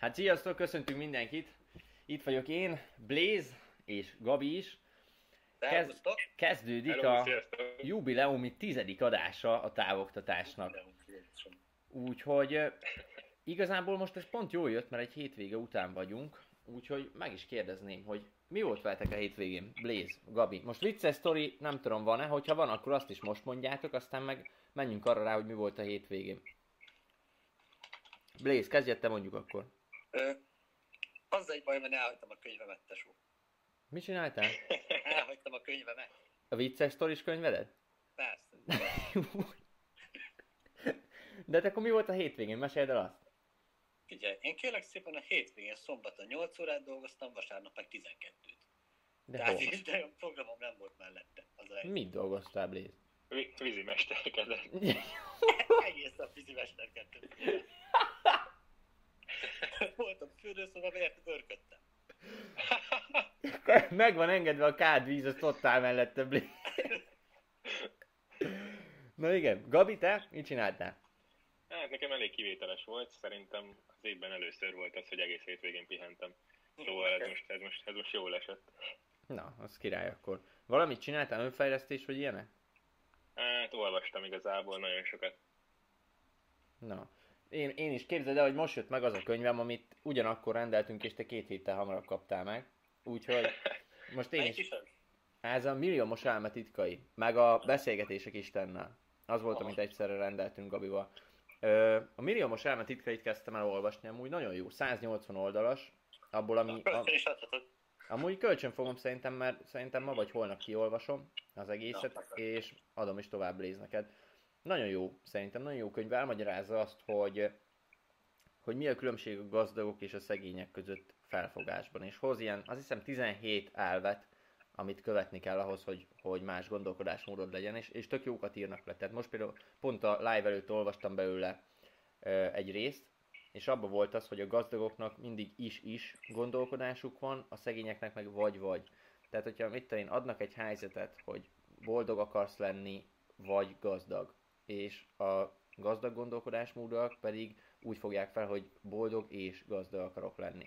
Hát sziasztok, köszöntünk mindenkit. Itt vagyok én, Blaze és Gabi is. Kezd, kezdődik a jubileumi tizedik adása a távoktatásnak. Úgyhogy igazából most ez pont jól jött, mert egy hétvége után vagyunk. Úgyhogy meg is kérdezném, hogy mi volt veletek a hétvégén? Blaze, Gabi. Most vicces sztori nem tudom van-e, hogyha van, akkor azt is most mondjátok, aztán meg menjünk arra rá, hogy mi volt a hétvégén. Blaze, kezdjed te mondjuk akkor. Az egy baj, mert elhagytam a könyvemet, tesó. Mit csináltál? Elhagytam a könyvemet. A vicces sztoris könyvedet? Persze. De te akkor mi volt a hétvégén? Meséld el azt. Figyelj, én kérlek szépen a hétvégén szombaton 8 órát dolgoztam, vasárnap meg 12-t. De Tehát hol? így nagyon programom nem volt mellette. Az egy Mit dolgoztál? Vi- Vízimesterkedett. egész a fizimesterkedtem. Voltam fürdőszobában, érted, örködtem. Meg van engedve a kádvíz, azt ott áll mellette, Blaze. Na igen, Gabi, te mit csináltál? Hát nekem elég kivételes volt, szerintem az évben először volt az, hogy egész hétvégén pihentem. Szóval ez most, ez most, ez most jól esett. Na, az király akkor. Valamit csináltál, önfejlesztés, vagy ilyenek? Hát olvastam igazából nagyon sokat. Na. Én, én is képzeld el, hogy most jött meg az a könyvem, amit ugyanakkor rendeltünk, és te két héttel hamarabb kaptál meg. Úgyhogy most én is... Ez a milliómos elme titkai, meg a beszélgetések Istennel. Az volt, Aha. amit egyszerre rendeltünk Gabival. Ö, a milliómos elme titkait kezdtem el olvasni, amúgy nagyon jó, 180 oldalas, abból ami... A, amúgy kölcsön fogom szerintem, mert szerintem ma vagy holnap kiolvasom az egészet, és adom is tovább Blaze neked. Nagyon jó, szerintem nagyon jó könyv, elmagyarázza azt, hogy hogy mi a különbség a gazdagok és a szegények között felfogásban, és hoz ilyen, azt hiszem 17 elvet, amit követni kell ahhoz, hogy, hogy más gondolkodásmódod legyen, és, és tök jókat írnak le. Tehát most például pont a live előtt olvastam belőle ö, egy részt, és abban volt az, hogy a gazdagoknak mindig is-is gondolkodásuk van, a szegényeknek meg vagy-vagy. Tehát, hogyha mit tudom én, adnak egy helyzetet, hogy boldog akarsz lenni, vagy gazdag, és a gazdag gondolkodásmódúak pedig úgy fogják fel, hogy boldog és gazdag akarok lenni.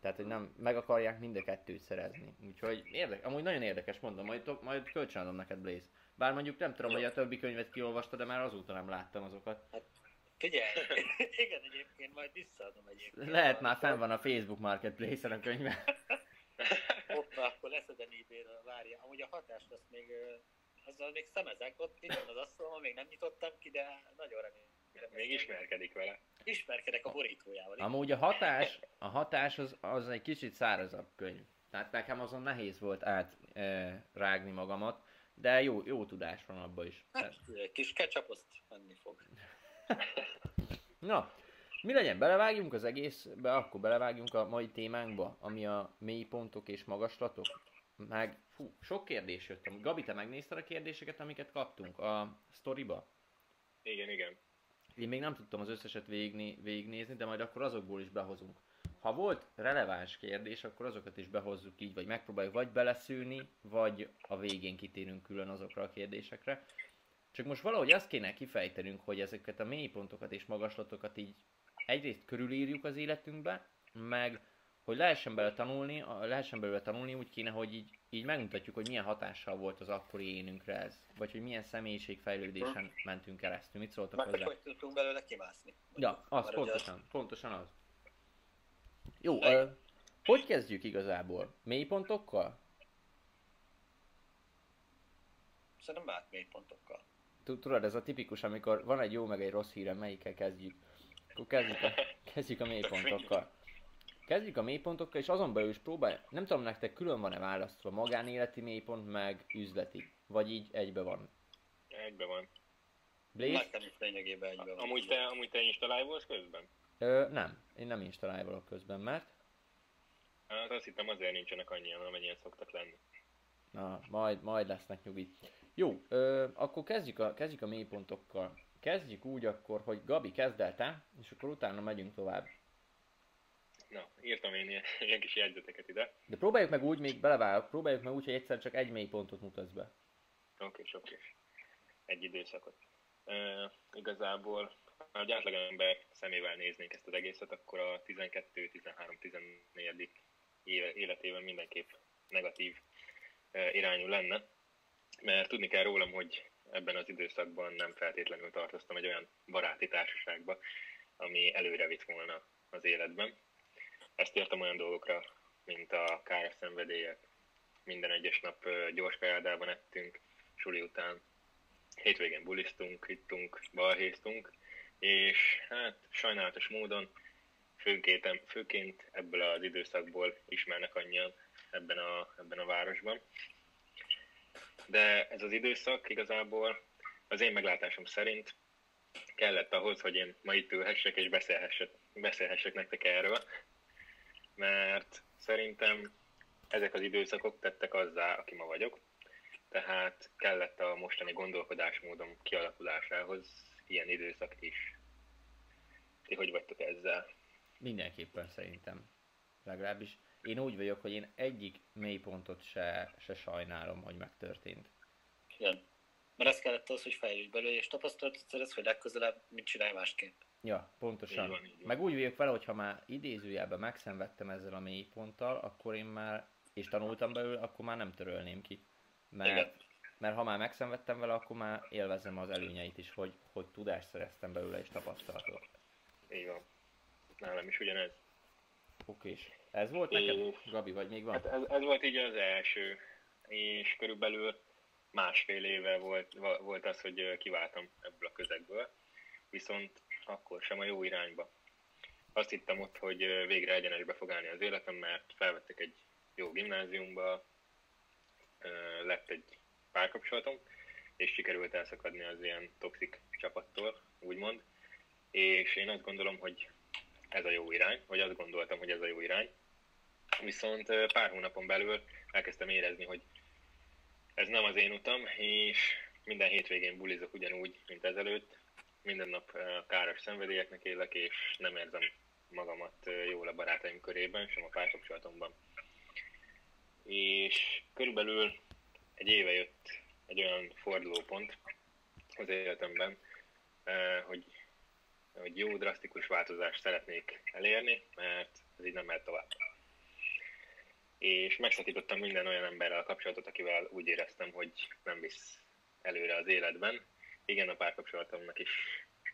Tehát, hogy nem meg akarják mind a kettőt szerezni. Úgyhogy érdekes, amúgy nagyon érdekes, mondom, majd, majd kölcsönadom neked Blaze. Bár mondjuk nem tudom, hogy a többi könyvet kiolvastad, de már azóta nem láttam azokat. Figyelj, igen, egyébként majd visszaadom egyébként. Lehet már fenn van a Facebook Marketplace-en a könyve. Hoppá, akkor leszedem ebay-ről, várja. Amúgy a hatást azt még, azzal még szemezek, ott itt van az asztalon, még nem nyitottam ki, de nagyon remélem. Még ismerkedik vele. Ismerkedek a borítójával. Amúgy a hatás, a hatás az, az egy kicsit szárazabb könyv. Tehát nekem azon nehéz volt át e, magamat, de jó, jó tudás van abban is. Hát, kis ketchup azt menni fog. Na, mi legyen, belevágjunk az egészbe, akkor belevágjunk a mai témánkba, ami a mélypontok és magaslatok. Meg, fú, sok kérdés jött. Gabi, te megnézted a kérdéseket, amiket kaptunk a sztoriba? Igen, igen. Én még nem tudtam az összeset végigné, végignézni, de majd akkor azokból is behozunk. Ha volt releváns kérdés, akkor azokat is behozzuk így, vagy megpróbáljuk vagy beleszűrni, vagy a végén kitérünk külön azokra a kérdésekre. Csak most valahogy azt kéne kifejtenünk, hogy ezeket a mélypontokat és magaslatokat így egyrészt körülírjuk az életünkbe, meg hogy lehessen belőle tanulni, lehessen belőle tanulni, úgy kéne, hogy így, így megmutatjuk, hogy milyen hatással volt az akkori énünkre ez. Vagy hogy milyen személyiségfejlődésen mentünk keresztül. Mit szóltak Meg hozzá? hogy tudtunk belőle kimászni. Ja, az Mert ugye pontosan, pontosan az. Jó, ö, hogy kezdjük igazából? Mélypontokkal? Szerintem már mélypontokkal. Tu- Tudod, ez a tipikus, amikor van egy jó meg egy rossz hírem, melyikkel kezdjük? Akkor kezdjük a, kezdjük a mélypontokkal. Kezdjük a mélypontokkal, és azon belül is próbálj, nem tudom nektek külön van-e választva magánéleti mélypont, meg üzleti, vagy így egybe van. Egybe van. Blaze? Nekem is lényegében egyben van. Amúgy te, amúgy te installálj közben? Ö, nem, én nem installálok közben, mert Hát azt hittem azért nincsenek annyian, amennyien szoktak lenni. Na, majd, majd lesznek nyugit. Jó, ö, akkor kezdjük a, kezdjük a mélypontokkal. Kezdjük úgy akkor, hogy Gabi kezd el te, és akkor utána megyünk tovább. Na, írtam én ilyen, ilyen kis jegyzeteket ide. De próbáljuk meg úgy, még belevágok, próbáljuk meg úgy, hogy egyszer csak egy mélypontot mutatsz be. Oké, oké. Egy időszakot. E, igazából ha egy átlagember szemével néznénk ezt az egészet, akkor a 12-13-14. életében mindenképp negatív irányú lenne, mert tudni kell rólam, hogy ebben az időszakban nem feltétlenül tartoztam egy olyan baráti társaságba, ami előre vitt volna az életben. Ezt értem olyan dolgokra, mint a káros szenvedélyek. Minden egyes nap gyors kajádában ettünk, suli után hétvégén bulisztunk, ittunk, balhéztunk, és hát sajnálatos módon főként, főként ebből az időszakból ismernek annyian ebben a, ebben a városban. De ez az időszak igazából az én meglátásom szerint kellett ahhoz, hogy én ma itt ülhessek és beszélhessek, beszélhessek nektek erről, mert szerintem ezek az időszakok tettek azzá, aki ma vagyok, tehát kellett a mostani gondolkodásmódom kialakulásához ilyen időszak is. Ti hogy vagytok ezzel? Mindenképpen szerintem. Legalábbis én úgy vagyok, hogy én egyik mélypontot se, se sajnálom, hogy megtörtént. Igen. Mert ez kellett az, hogy fejlődj belőle, és tapasztalatot szerez, hogy legközelebb mit csinálj másképp. Ja, pontosan. Így van, így van. Meg úgy vagyok vele, hogy ha már idézőjelben megszenvedtem ezzel a mélyponttal, akkor én már, és tanultam belőle, akkor már nem törölném ki. Mert, Igen. mert ha már megszenvedtem vele, akkor már élvezem az előnyeit is, hogy, hogy tudást szereztem belőle és tapasztalatot. Így van. Nálam is ugyanez. Oké, és ez volt neked, És- Gabi, vagy még van? Hát ez, ez volt így az első, és körülbelül másfél éve volt, volt az, hogy kiváltam ebből a közegből, viszont akkor sem a jó irányba. Azt hittem ott, hogy végre egyenesbe fog állni az életem, mert felvettek egy jó gimnáziumba, lett egy párkapcsolatom, és sikerült elszakadni az ilyen toxik csapattól, úgymond. És én azt gondolom, hogy ez a jó irány, vagy azt gondoltam, hogy ez a jó irány. Viszont pár hónapon belül elkezdtem érezni, hogy ez nem az én utam, és minden hétvégén bulizok ugyanúgy, mint ezelőtt. Minden nap ö, káros szenvedélyeknek élek, és nem érzem magamat ö, jól a barátaim körében, sem a párkapcsolatomban. És körülbelül egy éve jött egy olyan fordulópont az életemben, ö, hogy, hogy jó, drasztikus változást szeretnék elérni, mert ez így nem mehet tovább és megszakítottam minden olyan emberrel a kapcsolatot, akivel úgy éreztem, hogy nem visz előre az életben. Igen, a párkapcsolatomnak is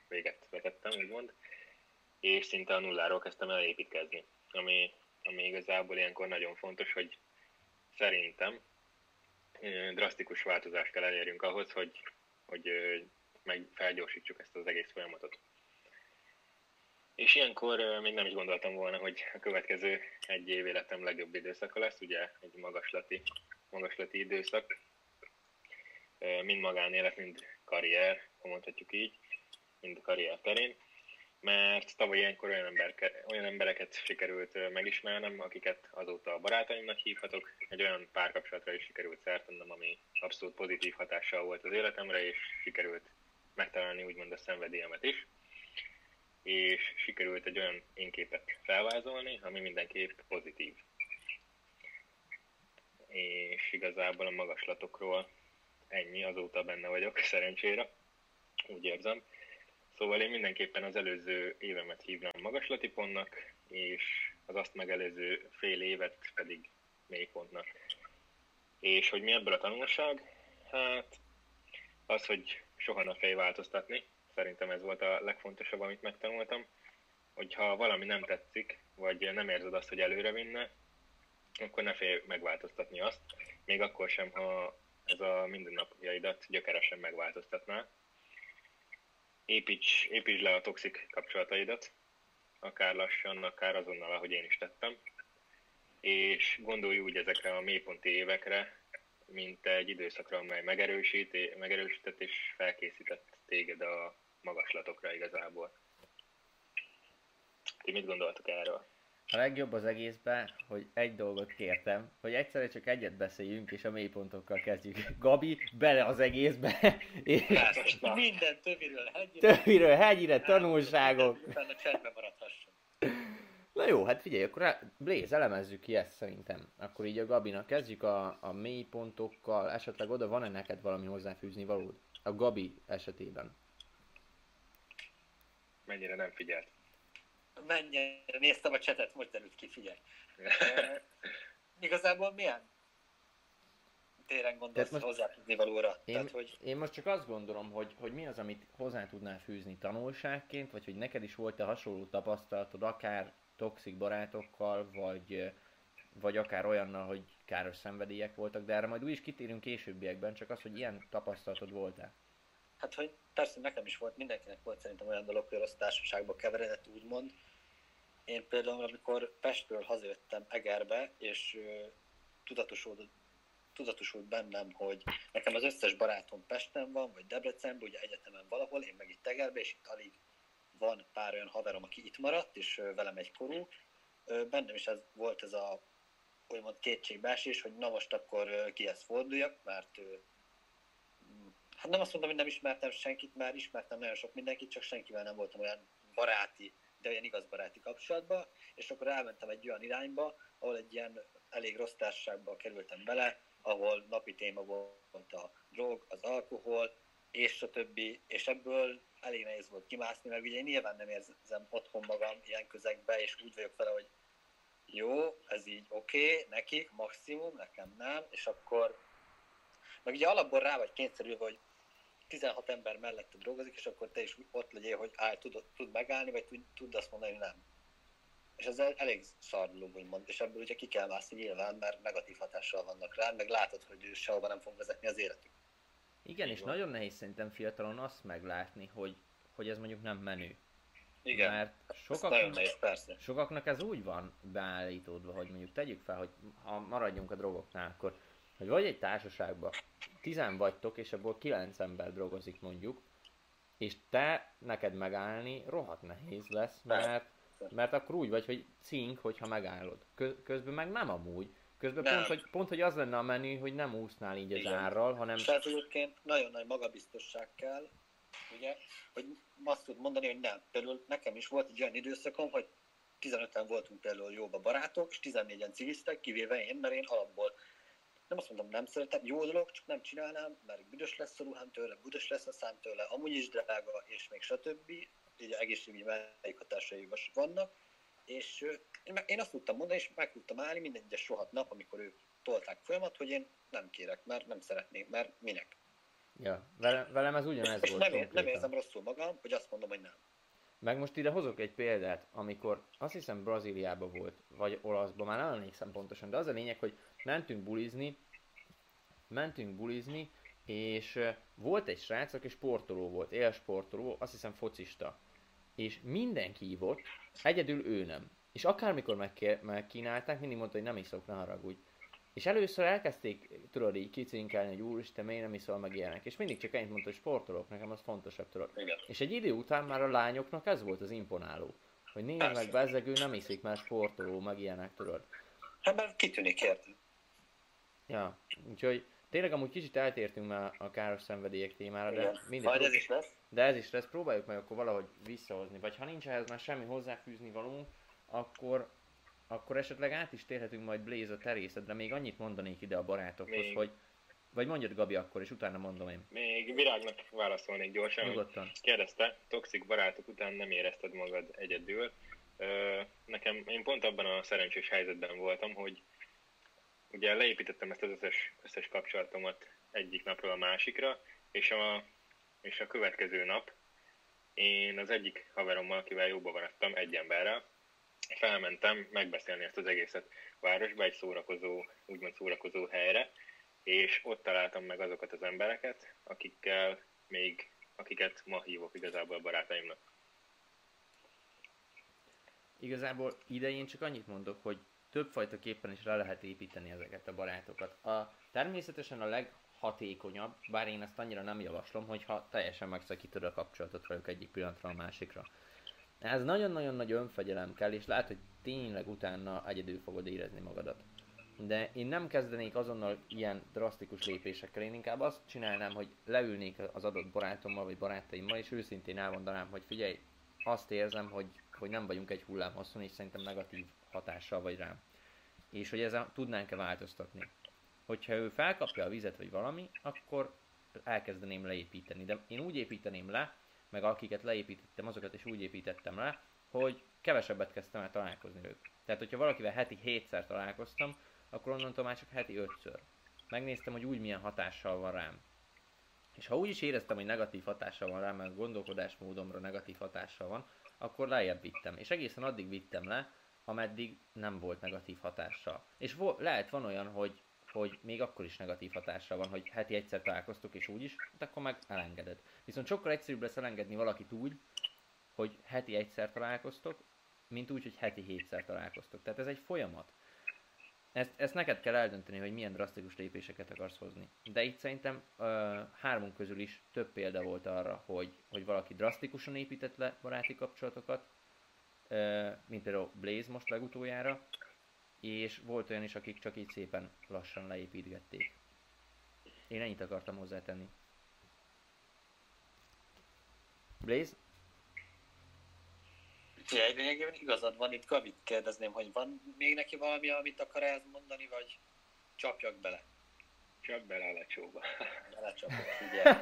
véget vetettem, úgymond, és szinte a nulláról kezdtem el építkezni, ami, ami igazából ilyenkor nagyon fontos, hogy szerintem drasztikus változást kell elérjünk ahhoz, hogy, hogy meg felgyorsítsuk ezt az egész folyamatot. És ilyenkor még nem is gondoltam volna, hogy a következő egy év életem legjobb időszaka lesz, ugye egy magaslati, magaslati időszak, mind magánélet, mind karrier, ha mondhatjuk így, mind a karrier terén, mert tavaly ilyenkor olyan, emberke, olyan embereket sikerült megismernem, akiket azóta a barátaimnak hívhatok, egy olyan párkapcsolatra is sikerült szert ami abszolút pozitív hatással volt az életemre, és sikerült megtalálni úgymond a szenvedélyemet is és sikerült egy olyan énképet felvázolni, ami mindenképp pozitív. És igazából a magaslatokról ennyi, azóta benne vagyok, szerencsére, úgy érzem. Szóval én mindenképpen az előző évemet hívnám magaslati pontnak, és az azt megelőző fél évet pedig mélypontnak. És hogy mi ebből a tanulság? Hát az, hogy soha ne félj változtatni, szerintem ez volt a legfontosabb, amit megtanultam, hogyha valami nem tetszik, vagy nem érzed azt, hogy előre vinne, akkor ne félj megváltoztatni azt, még akkor sem, ha ez a mindennapjaidat gyökeresen megváltoztatná. Építs, építs le a toxik kapcsolataidat, akár lassan, akár azonnal, ahogy én is tettem, és gondolj úgy ezekre a mélyponti évekre, mint egy időszakra, amely megerősít, megerősített és felkészített téged a magaslatokra igazából. Ti mit gondoltok erről? A legjobb az egészben, hogy egy dolgot kértem, hogy egyszerre csak egyet beszéljünk, és a mélypontokkal kezdjük. Gabi, bele az egészbe, és minden többiről hegyire. többiről hegyire tanulságok. Utána csendben maradhasson. Na jó, hát figyelj, akkor Blaze, elemezzük ki ezt szerintem. Akkor így a Gabinak kezdjük a, a mélypontokkal, esetleg oda van-e neked valami hozzáfűzni valód? A Gabi esetében. mennyire nem figyelt. Mennyire néztem a csetet, most derült ki, figyelj. E, igazából milyen téren gondolsz most hozzáfűzni valóra? Én, Tehát, hogy... én most csak azt gondolom, hogy, hogy mi az, amit hozzá tudnál fűzni tanulságként, vagy hogy neked is volt-e hasonló tapasztalatod, akár toxik barátokkal, vagy, vagy akár olyannal, hogy káros szenvedélyek voltak, de erre majd úgy is kitérünk későbbiekben, csak az, hogy ilyen tapasztalatod volt-e. Hát, hogy persze nekem is volt, mindenkinek volt szerintem olyan dolog, hogy rossz társaságba keveredett, úgymond. Én például, amikor Pestről hazajöttem Egerbe, és uh, tudatosult, tudatosult bennem, hogy nekem az összes barátom Pesten van, vagy Debrecenben, ugye egyetemen valahol, én meg itt Egerbe, és itt alig van pár olyan haverom, aki itt maradt, és velem egy korú. Uh, bennem is ez, volt ez a úgymond kétségbeesés, hogy na most akkor kihez forduljak, mert hát nem azt mondom, hogy nem ismertem senkit, már ismertem nagyon sok mindenkit, csak senkivel nem voltam olyan baráti, de olyan igaz baráti kapcsolatban, és akkor elmentem egy olyan irányba, ahol egy ilyen elég rossz társaságba kerültem bele, ahol napi téma volt a drog, az alkohol, és a többi, és ebből elég nehéz volt kimászni, mert ugye én nyilván nem érzem otthon magam ilyen közegbe, és úgy vagyok vele, hogy jó, ez így oké, okay, nekik maximum, nekem nem, és akkor meg ugye alapból rá vagy kényszerülve, hogy 16 ember mellett dolgozik, és akkor te is ott legyél, hogy állj, tud, tud megállni, vagy tud, tud azt mondani, hogy nem. És ez elég szarló, úgymond, és ebből ugye ki kell mászni nyilván, mert negatív hatással vannak rá, meg látod, hogy sehova nem fog vezetni az életük. Igen, Így és van. nagyon nehéz szerintem fiatalon azt meglátni, hogy, hogy ez mondjuk nem menő. Igen, mert sokaknak, nehéz, persze. sokaknak ez úgy van beállítódva, hogy mondjuk tegyük fel, hogy ha maradjunk a drogoknál, akkor hogy vagy egy társaságban tizen vagytok, és abból kilenc ember drogozik mondjuk, és te neked megállni rohadt nehéz lesz, mert, mert akkor úgy vagy, hogy cink, hogyha megállod. Közben meg nem amúgy. Közben nem. pont hogy, pont, hogy az lenne a menü, hogy nem úsznál így az árral, hanem... Tehát egyébként nagyon nagy magabiztosság kell, ugye, hogy azt tud mondani, hogy nem. Például nekem is volt egy olyan időszakom, hogy 15-en voltunk például jóba barátok, és 14-en cigiztek, kivéve én, mert én alapból nem azt mondom, nem szeretem, jó dolog, csak nem csinálnám, mert büdös lesz a ruhám tőle, büdös lesz a szám tőle, amúgy is drága, és még stb. Így egészségügyi mellékhatásai vannak, és én, én azt tudtam mondani, és meg tudtam állni minden egyes sohat nap, amikor ők tolták folyamat, hogy én nem kérek, mert nem szeretném, mert minek. Ja, velem, velem ez ugyanez volt. Nem, nem érzem rosszul magam, hogy azt mondom, hogy nem. Meg most ide hozok egy példát, amikor azt hiszem Brazíliában volt, vagy olaszban, már nem emlékszem pontosan, de az a lényeg, hogy mentünk bulizni, mentünk bulizni, és volt egy srác, aki sportoló volt, élsportoló, azt hiszem focista. És mindenki hívott, egyedül ő nem. És akármikor megkér, megkínálták, mindig mondta, hogy nem iszok, ne haragudj. És először elkezdték, tudod így kicinkelni, hogy úristen, miért nem iszol meg ilyenek. És mindig csak ennyit mondta, hogy sportolok, nekem az fontosabb, tudod. Igen. És egy idő után már a lányoknak ez volt az imponáló. Hogy nézd meg, bezzegő nem iszik, mert sportoló, meg ilyenek, tudod. Hát mert kitűnik, érted? Ja, úgyhogy tényleg amúgy kicsit eltértünk már a káros szenvedélyek témára, de mindig... Majd ez is lesz. De ez is lesz, próbáljuk meg akkor valahogy visszahozni. Vagy ha nincs ehhez már semmi hozzáfűzni valónk, akkor, akkor esetleg át is térhetünk majd Blaze a terészedre. Még annyit mondanék ide a barátokhoz, még. hogy vagy mondjad Gabi akkor, és utána mondom én. Még Virágnak válaszolnék gyorsan, Nyugodtan. kérdezte, toxik barátok után nem érezted magad egyedül. Nekem, én pont abban a szerencsés helyzetben voltam, hogy ugye leépítettem ezt az összes, összes kapcsolatomat egyik napról a másikra, és a, és a következő nap én az egyik haverommal, akivel jóba maradtam, egy emberrel, felmentem megbeszélni ezt az egészet városba, egy szórakozó, úgymond szórakozó helyre, és ott találtam meg azokat az embereket, akikkel még, akiket ma hívok igazából a barátaimnak. Igazából idején csak annyit mondok, hogy többfajta képpen is le lehet építeni ezeket a barátokat. A, természetesen a leghatékonyabb, bár én ezt annyira nem javaslom, hogyha teljesen megszakítod a kapcsolatot velük egyik pillanatra a másikra. Ez nagyon-nagyon nagy önfegyelem kell, és lehet, hogy tényleg utána egyedül fogod érezni magadat. De én nem kezdenék azonnal ilyen drasztikus lépésekkel, én inkább azt csinálnám, hogy leülnék az adott barátommal vagy barátaimmal, és őszintén elmondanám, hogy figyelj, azt érzem, hogy, hogy nem vagyunk egy hullám hosszon, és szerintem negatív hatással vagy rám. És hogy ezen tudnánk-e változtatni. Hogyha ő felkapja a vizet vagy valami, akkor elkezdeném leépíteni. De én úgy építeném le, meg akiket leépítettem, azokat is úgy építettem le, hogy kevesebbet kezdtem el találkozni velük. Tehát, hogyha valakivel heti hétszer találkoztam, akkor onnantól már csak heti ötször. Megnéztem, hogy úgy milyen hatással van rám. És ha úgy is éreztem, hogy negatív hatással van rám, mert gondolkodásmódomra negatív hatással van, akkor lejjebb vittem. És egészen addig vittem le, ameddig nem volt negatív hatással. És vo- lehet van olyan, hogy, hogy még akkor is negatív hatással van, hogy heti egyszer találkoztok és úgy is, de akkor meg elengeded. Viszont sokkal egyszerűbb lesz elengedni valakit úgy, hogy heti egyszer találkoztok, mint úgy, hogy heti hétszer találkoztok. Tehát ez egy folyamat. Ezt, ezt neked kell eldönteni, hogy milyen drasztikus lépéseket akarsz hozni. De itt szerintem uh, hármunk közül is több példa volt arra, hogy, hogy valaki drasztikusan épített le baráti kapcsolatokat, mint például Blaze most legutoljára, és volt olyan is, akik csak így szépen lassan leépítgették. Én ennyit akartam hozzátenni. Blaze? Figyelj, lényegében igazad van, itt Gabit kérdezném, hogy van még neki valami, amit akar elmondani, vagy csapjak bele? Csak bele a lecsóba. Belecsapok, figyelj.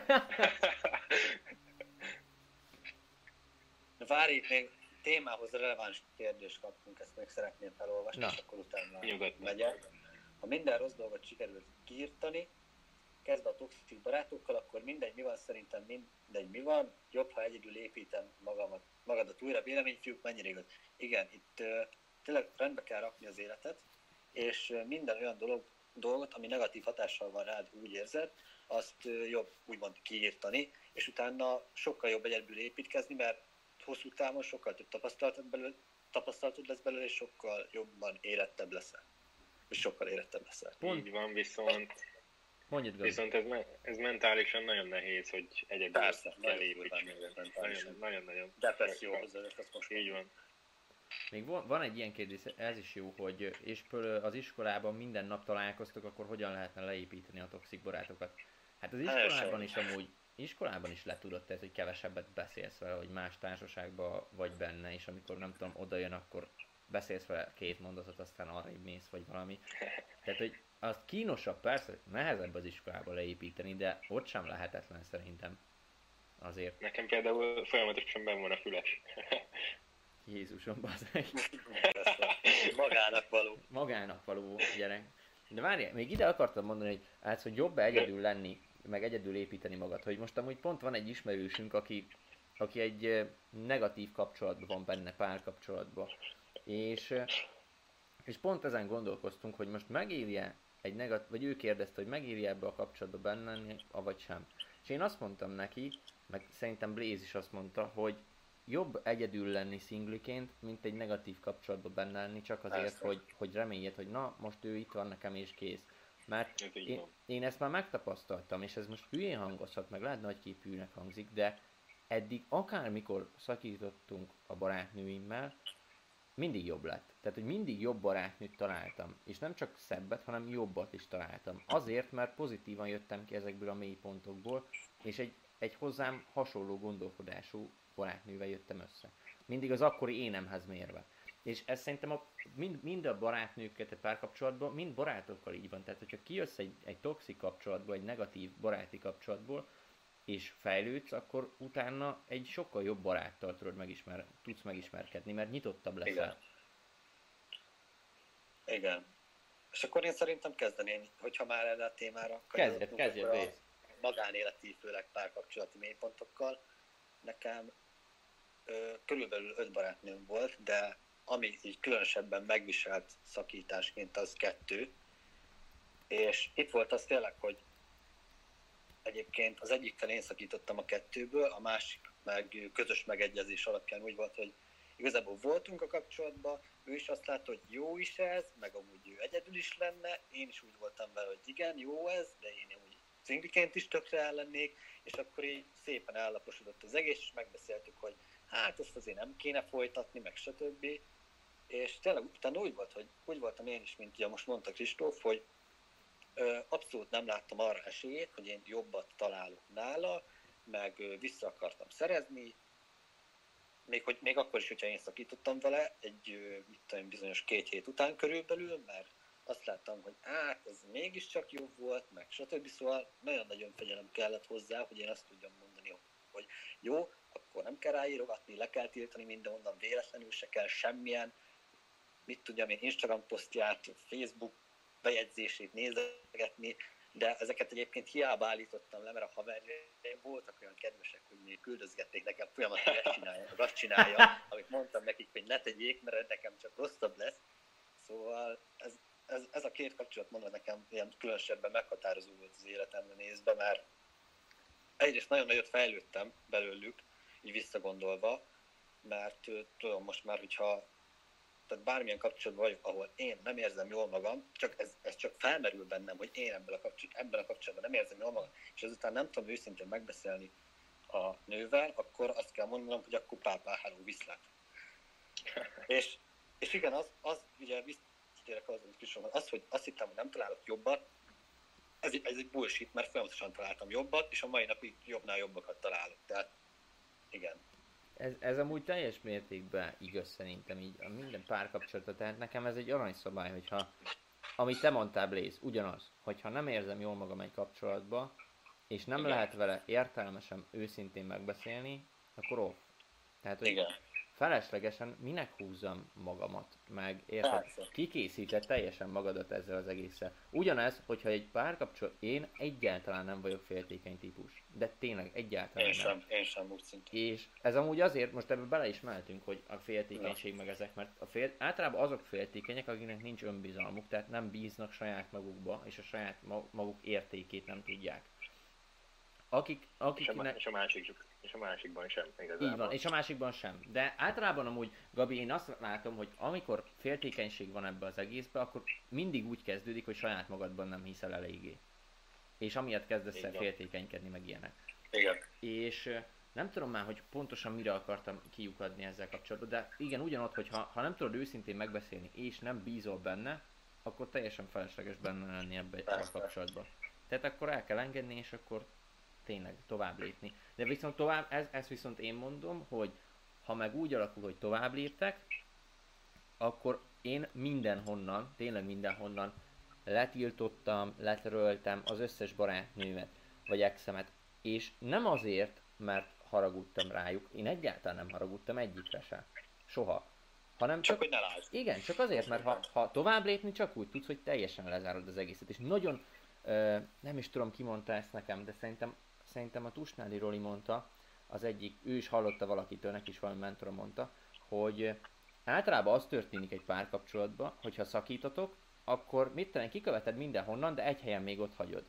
Várj, itt még témához releváns kérdést kaptunk, ezt még szeretném felolvasni, Na. és akkor utána Nyugodtan. megyek. Ha minden rossz dolgot sikerült kiírtani, kezdve a toxik barátokkal, akkor mindegy, mi van, szerintem mindegy, mi van, jobb, ha egyedül építem magamat, magadat újra, véleményfiúk, mennyire igaz. Igen, itt uh, tényleg rendbe kell rakni az életet, és uh, minden olyan dolog, dolgot, ami negatív hatással van rád, úgy érzed, azt uh, jobb úgymond kiírtani, és utána sokkal jobb egyedül építkezni, mert hosszú távon sokkal több tapasztalatod, belőle, tapasztalatod lesz belőle, és sokkal jobban érettebb leszel. És sokkal érettebb leszel. Pont. Így van, viszont, Mondjad, Gabi. viszont ez, ez mentálisan nagyon nehéz, hogy egyedül Persze, kell nagyon építsd durván magad. mentálisan. Nagyon, nagyon, nagyon. Depresszióhoz vezet, azt most Így van. Még van, van egy ilyen kérdés, ez is jó, hogy és az iskolában minden nap találkoztok, akkor hogyan lehetne leépíteni a toxik barátokat? Hát az iskolában is amúgy, iskolában is letudott ez, hogy kevesebbet beszélsz vele, hogy más társaságban vagy benne, és amikor nem tudom, oda jön, akkor beszélsz vele két mondatot, aztán arrébb mész, vagy valami. Tehát, hogy az kínosabb, persze, nehezebb az iskolába leépíteni, de ott sem lehetetlen szerintem. Azért, Nekem például folyamatosan benn van a füles. Jézusom, bazeg. Magának való. magának való gyerek. De várjál, még ide akartam mondani, hogy hát, hogy jobb egyedül lenni, meg egyedül építeni magad. Hogy most amúgy pont van egy ismerősünk, aki, aki egy negatív kapcsolatban van benne, párkapcsolatban. És, és pont ezen gondolkoztunk, hogy most megírja egy negatív, vagy ő kérdezte, hogy megírja ebbe a kapcsolatba benne avagy sem. És én azt mondtam neki, meg szerintem Blaze is azt mondta, hogy jobb egyedül lenni szingliként, mint egy negatív kapcsolatban benne lenni, csak azért, Persze. hogy, hogy reméljed, hogy na, most ő itt van nekem és kész. Mert Ez én, én ezt már megtapasztaltam, és ez most hülyén hangozhat, meg lehet nagyképűnek hangzik, de eddig akármikor szakítottunk a barátnőimmel, mindig jobb lett. Tehát, hogy mindig jobb barátnőt találtam. És nem csak szebbet, hanem jobbat is találtam. Azért, mert pozitívan jöttem ki ezekből a mélypontokból, és egy, egy hozzám hasonló gondolkodású barátnővel jöttem össze. Mindig az akkori énemhez mérve. És ez szerintem a, mind, mind a barátnőket a párkapcsolatban, mind barátokkal így van. Tehát, hogyha kijössz egy, egy toxik kapcsolatból, egy negatív baráti kapcsolatból, és fejlődsz, akkor utána egy sokkal jobb baráttal tudod megismer, tudsz megismerkedni, mert nyitottabb leszel. Igen. Igen. És akkor én szerintem kezdeném, hogyha már erre a témára Kezdjed, kezdjed, a Béz. magánéleti, főleg párkapcsolati mélypontokkal. Nekem ö, körülbelül öt barátnőm volt, de ami így különösebben megviselt szakításként, az kettő. És itt volt az tényleg, hogy egyébként az egyikkel én szakítottam a kettőből, a másik meg közös megegyezés alapján úgy volt, hogy igazából voltunk a kapcsolatban, ő is azt látta, hogy jó is ez, meg amúgy ő egyedül is lenne, én is úgy voltam vele, hogy igen, jó ez, de én úgy cingliként is tökre ellennék, és akkor így szépen állaposodott az egész, és megbeszéltük, hogy hát ezt azért nem kéne folytatni, meg stb. És tényleg utána úgy volt, hogy úgy voltam én is, mint ugye most mondta Kristóf, hogy ö, abszolút nem láttam arra esélyét, hogy én jobbat találok nála, meg ö, vissza akartam szerezni, még, hogy, még akkor is, hogyha én szakítottam vele, egy ö, mit tudom, bizonyos két hét után körülbelül, mert azt láttam, hogy hát ez mégiscsak jobb volt, meg stb. Szóval nagyon-nagyon fegyelem kellett hozzá, hogy én azt tudjam mondani, hogy jó, akkor nem kell ráírogatni, le kell tiltani mindenhonnan, véletlenül se kell semmilyen, mit tudjam én, Instagram posztját, Facebook bejegyzését nézegetni, de ezeket egyébként hiába állítottam le, mert a haverjaim voltak olyan kedvesek, hogy még küldözgették nekem folyamatosan, ezt csinálja, azt csinálja, amit mondtam nekik, hogy ne tegyék, mert nekem csak rosszabb lesz. Szóval ez, ez, ez a két kapcsolat mondva nekem ilyen különösebben meghatározó volt az életemre nézve, mert egyrészt nagyon nagyot fejlődtem belőlük, így visszagondolva, mert tudom most már, hogyha tehát bármilyen kapcsolatban vagyok, ahol én nem érzem jól magam, csak ez, ez csak felmerül bennem, hogy én ebben a, kapcsolat, ebben a kapcsolatban nem érzem jól magam, és ezután nem tudom őszintén megbeszélni a nővel, akkor azt kell mondanom, hogy akkor pápá, hello, viszlát. és, és igen, az, az ugye visszatérek az, hogy az, hogy azt hittem, hogy nem találok jobbat, ez, ez egy bullshit, mert folyamatosan találtam jobbat, és a mai napig jobbnál jobbakat találok. Tehát igen. Ez, ez amúgy teljes mértékben igaz szerintem így a minden párkapcsolata, tehát nekem ez egy aranyszabály, hogyha amit te mondtál Blaze, ugyanaz, hogyha nem érzem jól magam egy kapcsolatba, és nem Igen. lehet vele értelmesen, őszintén megbeszélni, akkor off. Tehát, hogy Igen feleslegesen minek húzzam magamat, meg érted? Kikészített teljesen magadat ezzel az egésszel. Ugyanez, hogyha egy párkapcsolat, én egyáltalán nem vagyok féltékeny típus. De tényleg egyáltalán én nem. Sem, én sem úgy szintén. És ez amúgy azért, most ebbe bele is mehetünk, hogy a féltékenység meg ezek, mert a fél, általában azok féltékenyek, akiknek nincs önbizalmuk, tehát nem bíznak saját magukba, és a saját maguk értékét nem tudják. Akik, akik és, a, és a másik és a másikban sem igazából. Így van, és a másikban sem. De általában amúgy, Gabi, én azt látom, hogy amikor féltékenység van ebbe az egészbe, akkor mindig úgy kezdődik, hogy saját magadban nem hiszel eléggé. És amiatt kezdesz el féltékenykedni, meg ilyenek. Igen. És nem tudom már, hogy pontosan mire akartam kiukadni ezzel kapcsolatban, de igen, ugyanott, hogy ha, ha nem tudod őszintén megbeszélni, és nem bízol benne, akkor teljesen felesleges benne lenni ebbe a kapcsolatban. Tehát akkor el kell engedni, és akkor tényleg tovább lépni. De viszont tovább, ez, ez viszont én mondom, hogy ha meg úgy alakul, hogy tovább léptek, akkor én mindenhonnan, tényleg mindenhonnan letiltottam, letöröltem az összes barátnőmet, vagy exemet, és nem azért, mert haragudtam rájuk, én egyáltalán nem haragudtam egyikre se. Soha. Hanem csak, csak hogy ne lásd. Igen, csak azért, mert ha, ha tovább lépni, csak úgy tudsz, hogy teljesen lezárod az egészet. És nagyon, ö, nem is tudom ki mondta ezt nekem, de szerintem szerintem a Tusnádi Roli mondta, az egyik, ő is hallotta valakitől, neki is valami mentora mondta, hogy általában az történik egy párkapcsolatban, hogyha szakítotok, akkor mit tenni, kiköveted mindenhonnan, de egy helyen még ott hagyod.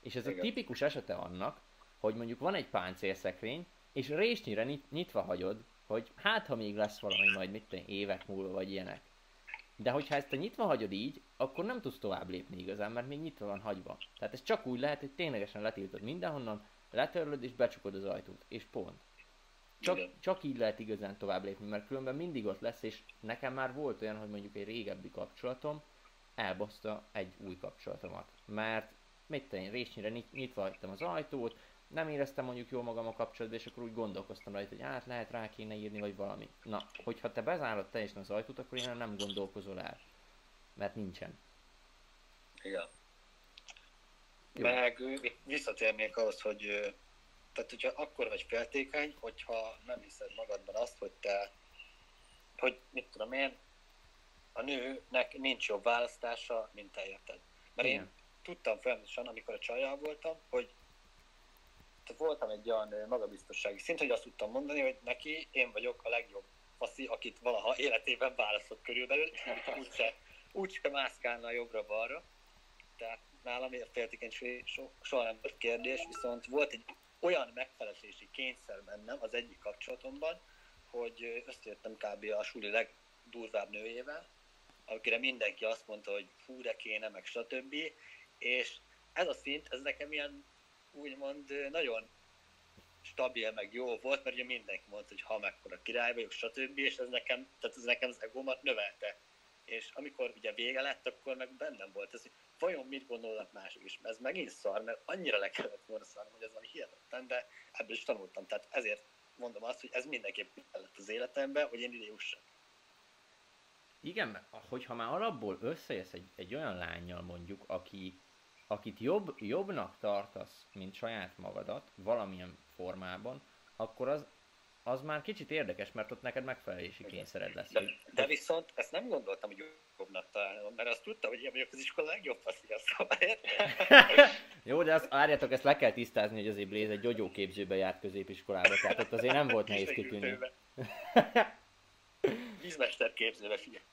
És ez Igen. a tipikus esete annak, hogy mondjuk van egy páncélszekrény, és résnyire nyitva hagyod, hogy hát ha még lesz valami majd mit tenni, évek múlva vagy ilyenek. De hogyha ezt a nyitva hagyod így, akkor nem tudsz tovább lépni igazán, mert még nyitva van hagyva. Tehát ez csak úgy lehet, hogy ténylegesen letiltod mindenhonnan, letörlöd és becsukod az ajtót, és pont. Csak, csak így lehet igazán tovább lépni, mert különben mindig ott lesz, és nekem már volt olyan, hogy mondjuk egy régebbi kapcsolatom elbaszta egy új kapcsolatomat. Mert mit tenni, résnyire nyitva hagytam az ajtót, nem éreztem mondjuk jól magam a kapcsolatban, és akkor úgy gondolkoztam rajta, hogy át lehet rá kéne írni, vagy valami. Na, hogyha te bezárod teljesen az ajtót, akkor én nem gondolkozol el. Mert nincsen. Igen. Jó. Meg visszatérnék ahhoz, hogy tehát hogyha akkor vagy féltékeny, hogyha nem hiszed magadban azt, hogy te, hogy mit tudom én, a nőnek nincs jobb választása, mint te érted. Mert Igen. én tudtam folyamatosan, amikor a csajjal voltam, hogy tehát voltam egy olyan magabiztossági szint, hogy azt tudtam mondani, hogy neki én vagyok a legjobb faszi, akit valaha életében választott körülbelül, úgyse, úgyse mászkálna jobbra-balra. Tehát nálam féltékenység so, soha nem volt kérdés, viszont volt egy olyan megfelelési kényszer bennem az egyik kapcsolatomban, hogy összejöttem kb. a suli legdurvább nőjével, akire mindenki azt mondta, hogy fú, de kéne, meg stb. És ez a szint, ez nekem ilyen úgymond nagyon stabil, meg jó volt, mert ugye mindenki mondta, hogy ha mekkora király vagyok, stb. És ez nekem, tehát ez nekem az egómat növelte. És amikor ugye vége lett, akkor meg bennem volt ez, hogy vajon mit gondolnak mások is. Ez megint szar, mert annyira le kellett volna szarni, hogy ez valami hihetetlen, de ebből is tanultam. Tehát ezért mondom azt, hogy ez mindenképp kellett az életemben, hogy én ide jussak. Igen, mert hogyha már alapból összejössz egy, egy olyan lányjal mondjuk, aki, akit jobb, jobbnak tartasz, mint saját magadat, valamilyen formában, akkor az az már kicsit érdekes, mert ott neked megfelelési kényszered lesz. De, de viszont ezt nem gondoltam, hogy jobbnak találom, mert azt tudtam, hogy én az iskola legjobb faszia, szóval? Jó, de azt várjátok, ezt le kell tisztázni, hogy azért Blaze egy gyógyóképzőbe járt középiskolába, tehát ott azért nem volt nehéz kitűnni. Vízmester képzőbe, figyelj.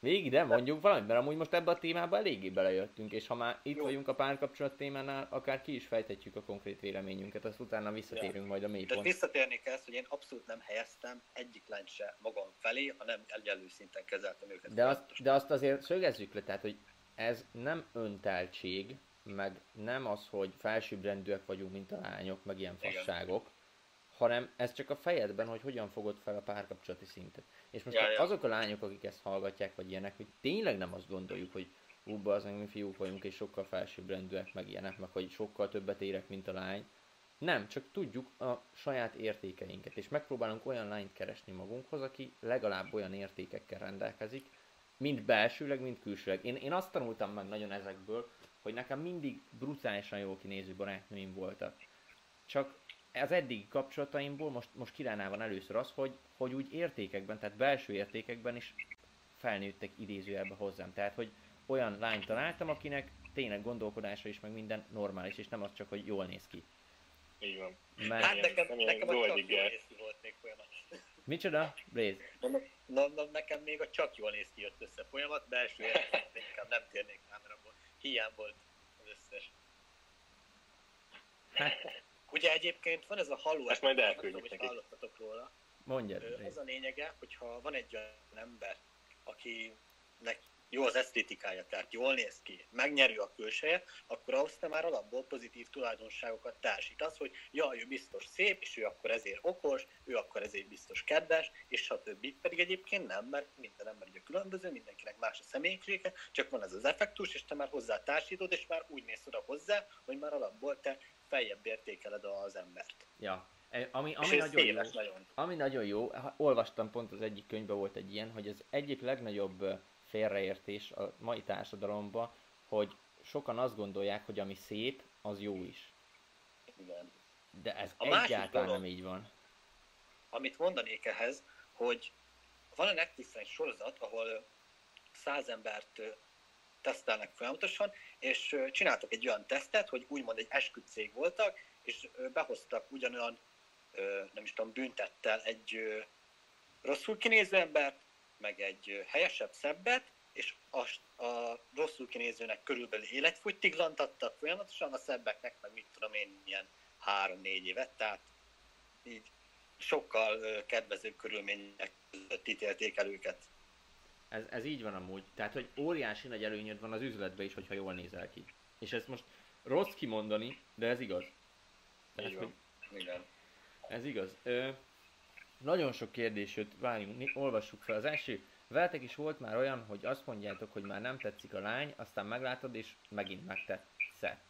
Végig, de mondjuk valamit, mert amúgy most ebbe a témába eléggé belejöttünk, és ha már itt Jó. vagyunk a párkapcsolat témánál, akár ki is fejthetjük a konkrét véleményünket, azt utána visszatérünk majd a Tehát mélypont. visszatérnék ezt, hogy én abszolút nem helyeztem egyik lányt se magam felé, hanem egyenlő szinten kezeltem őket. De azt, de azt azért szögezzük le, tehát, hogy ez nem önteltség, meg nem az, hogy felsőbbrendűek vagyunk, mint a lányok, meg ilyen Igen. Hanem ez csak a fejedben, hogy hogyan fogod fel a párkapcsolati szintet. És most Ja, ja. azok a lányok, akik ezt hallgatják, vagy ilyenek, hogy tényleg nem azt gondoljuk, hogy ú, az mi fiúk vagyunk, és sokkal felsőbbrendűek, meg ilyenek, meg hogy sokkal többet érek, mint a lány. Nem, csak tudjuk a saját értékeinket, és megpróbálunk olyan lányt keresni magunkhoz, aki legalább olyan értékekkel rendelkezik, mind belsőleg, mind külsőleg. Én, én azt tanultam meg nagyon ezekből, hogy nekem mindig brutálisan jól kinéző barátnőim voltak. Csak az eddigi kapcsolataimból most, most királynál van először az, hogy, hogy úgy értékekben, tehát belső értékekben is felnőttek idézőjelbe hozzám. Tehát, hogy olyan lányt találtam, akinek tényleg gondolkodása is, meg minden normális, és nem az csak, hogy jól néz ki. Így van. Mert... Hát nekem, nem nekem a csak jól néz ki volt még folyamat. Micsoda? Blaze? Na, na, na, nekem még a csak jól néz ki jött össze folyamat, belső értékekkel nem térnék kámeraból. Hiány volt az összes. Hát, Ugye egyébként van ez a haló, Ezt majd elküldjük tudom, nekik. hallottatok róla. mondjad. Ö, Az a lényege, hogyha van egy olyan ember, akinek jó az esztétikája, tehát jól néz ki, megnyerő a külseje, akkor ahhoz te már alapból pozitív tulajdonságokat társítasz, hogy jaj, ő biztos szép, és ő akkor ezért okos, ő akkor ezért biztos kedves, és stb. Pedig egyébként nem, mert minden ember ugye különböző, mindenkinek más a személyisége, csak van ez az effektus, és te már hozzá társítod, és már úgy mész oda hozzá, hogy már alapból te feljebb értékeled az embert. Ja. E, Ami, és ami ez nagyon jó. nagyon. Ami nagyon jó, olvastam pont az egyik könyvben volt egy ilyen, hogy az egyik legnagyobb félreértés a mai társadalomban, hogy sokan azt gondolják, hogy ami szép, az jó is. Igen. De ez A egyáltalán dolog- nem így van. amit mondanék ehhez, hogy van a Netflixen egy sorozat, ahol száz embert tesztelnek folyamatosan, és csináltak egy olyan tesztet, hogy úgymond egy esküdcég voltak, és behoztak ugyanolyan, nem is tudom, büntettel egy rosszul kinéző embert, meg egy helyesebb, szebbet, és a, a rosszul kinézőnek körülbelül életfogytiglant adtak folyamatosan, a szebbeknek meg mit tudom én, ilyen három-négy évet, tehát így sokkal kedvezőbb körülmények között ítélték el őket. Ez, ez így van amúgy. Tehát, hogy óriási nagy előnyöd van az üzletbe is, hogyha jól nézel ki. És ezt most rossz kimondani, de ez igaz. Tehát, Így hogy. Igen. Ez igaz. Ö, nagyon sok kérdés jött, várjunk, olvassuk fel. Az első, veletek is volt már olyan, hogy azt mondjátok, hogy már nem tetszik a lány, aztán meglátod, és megint megtetszett.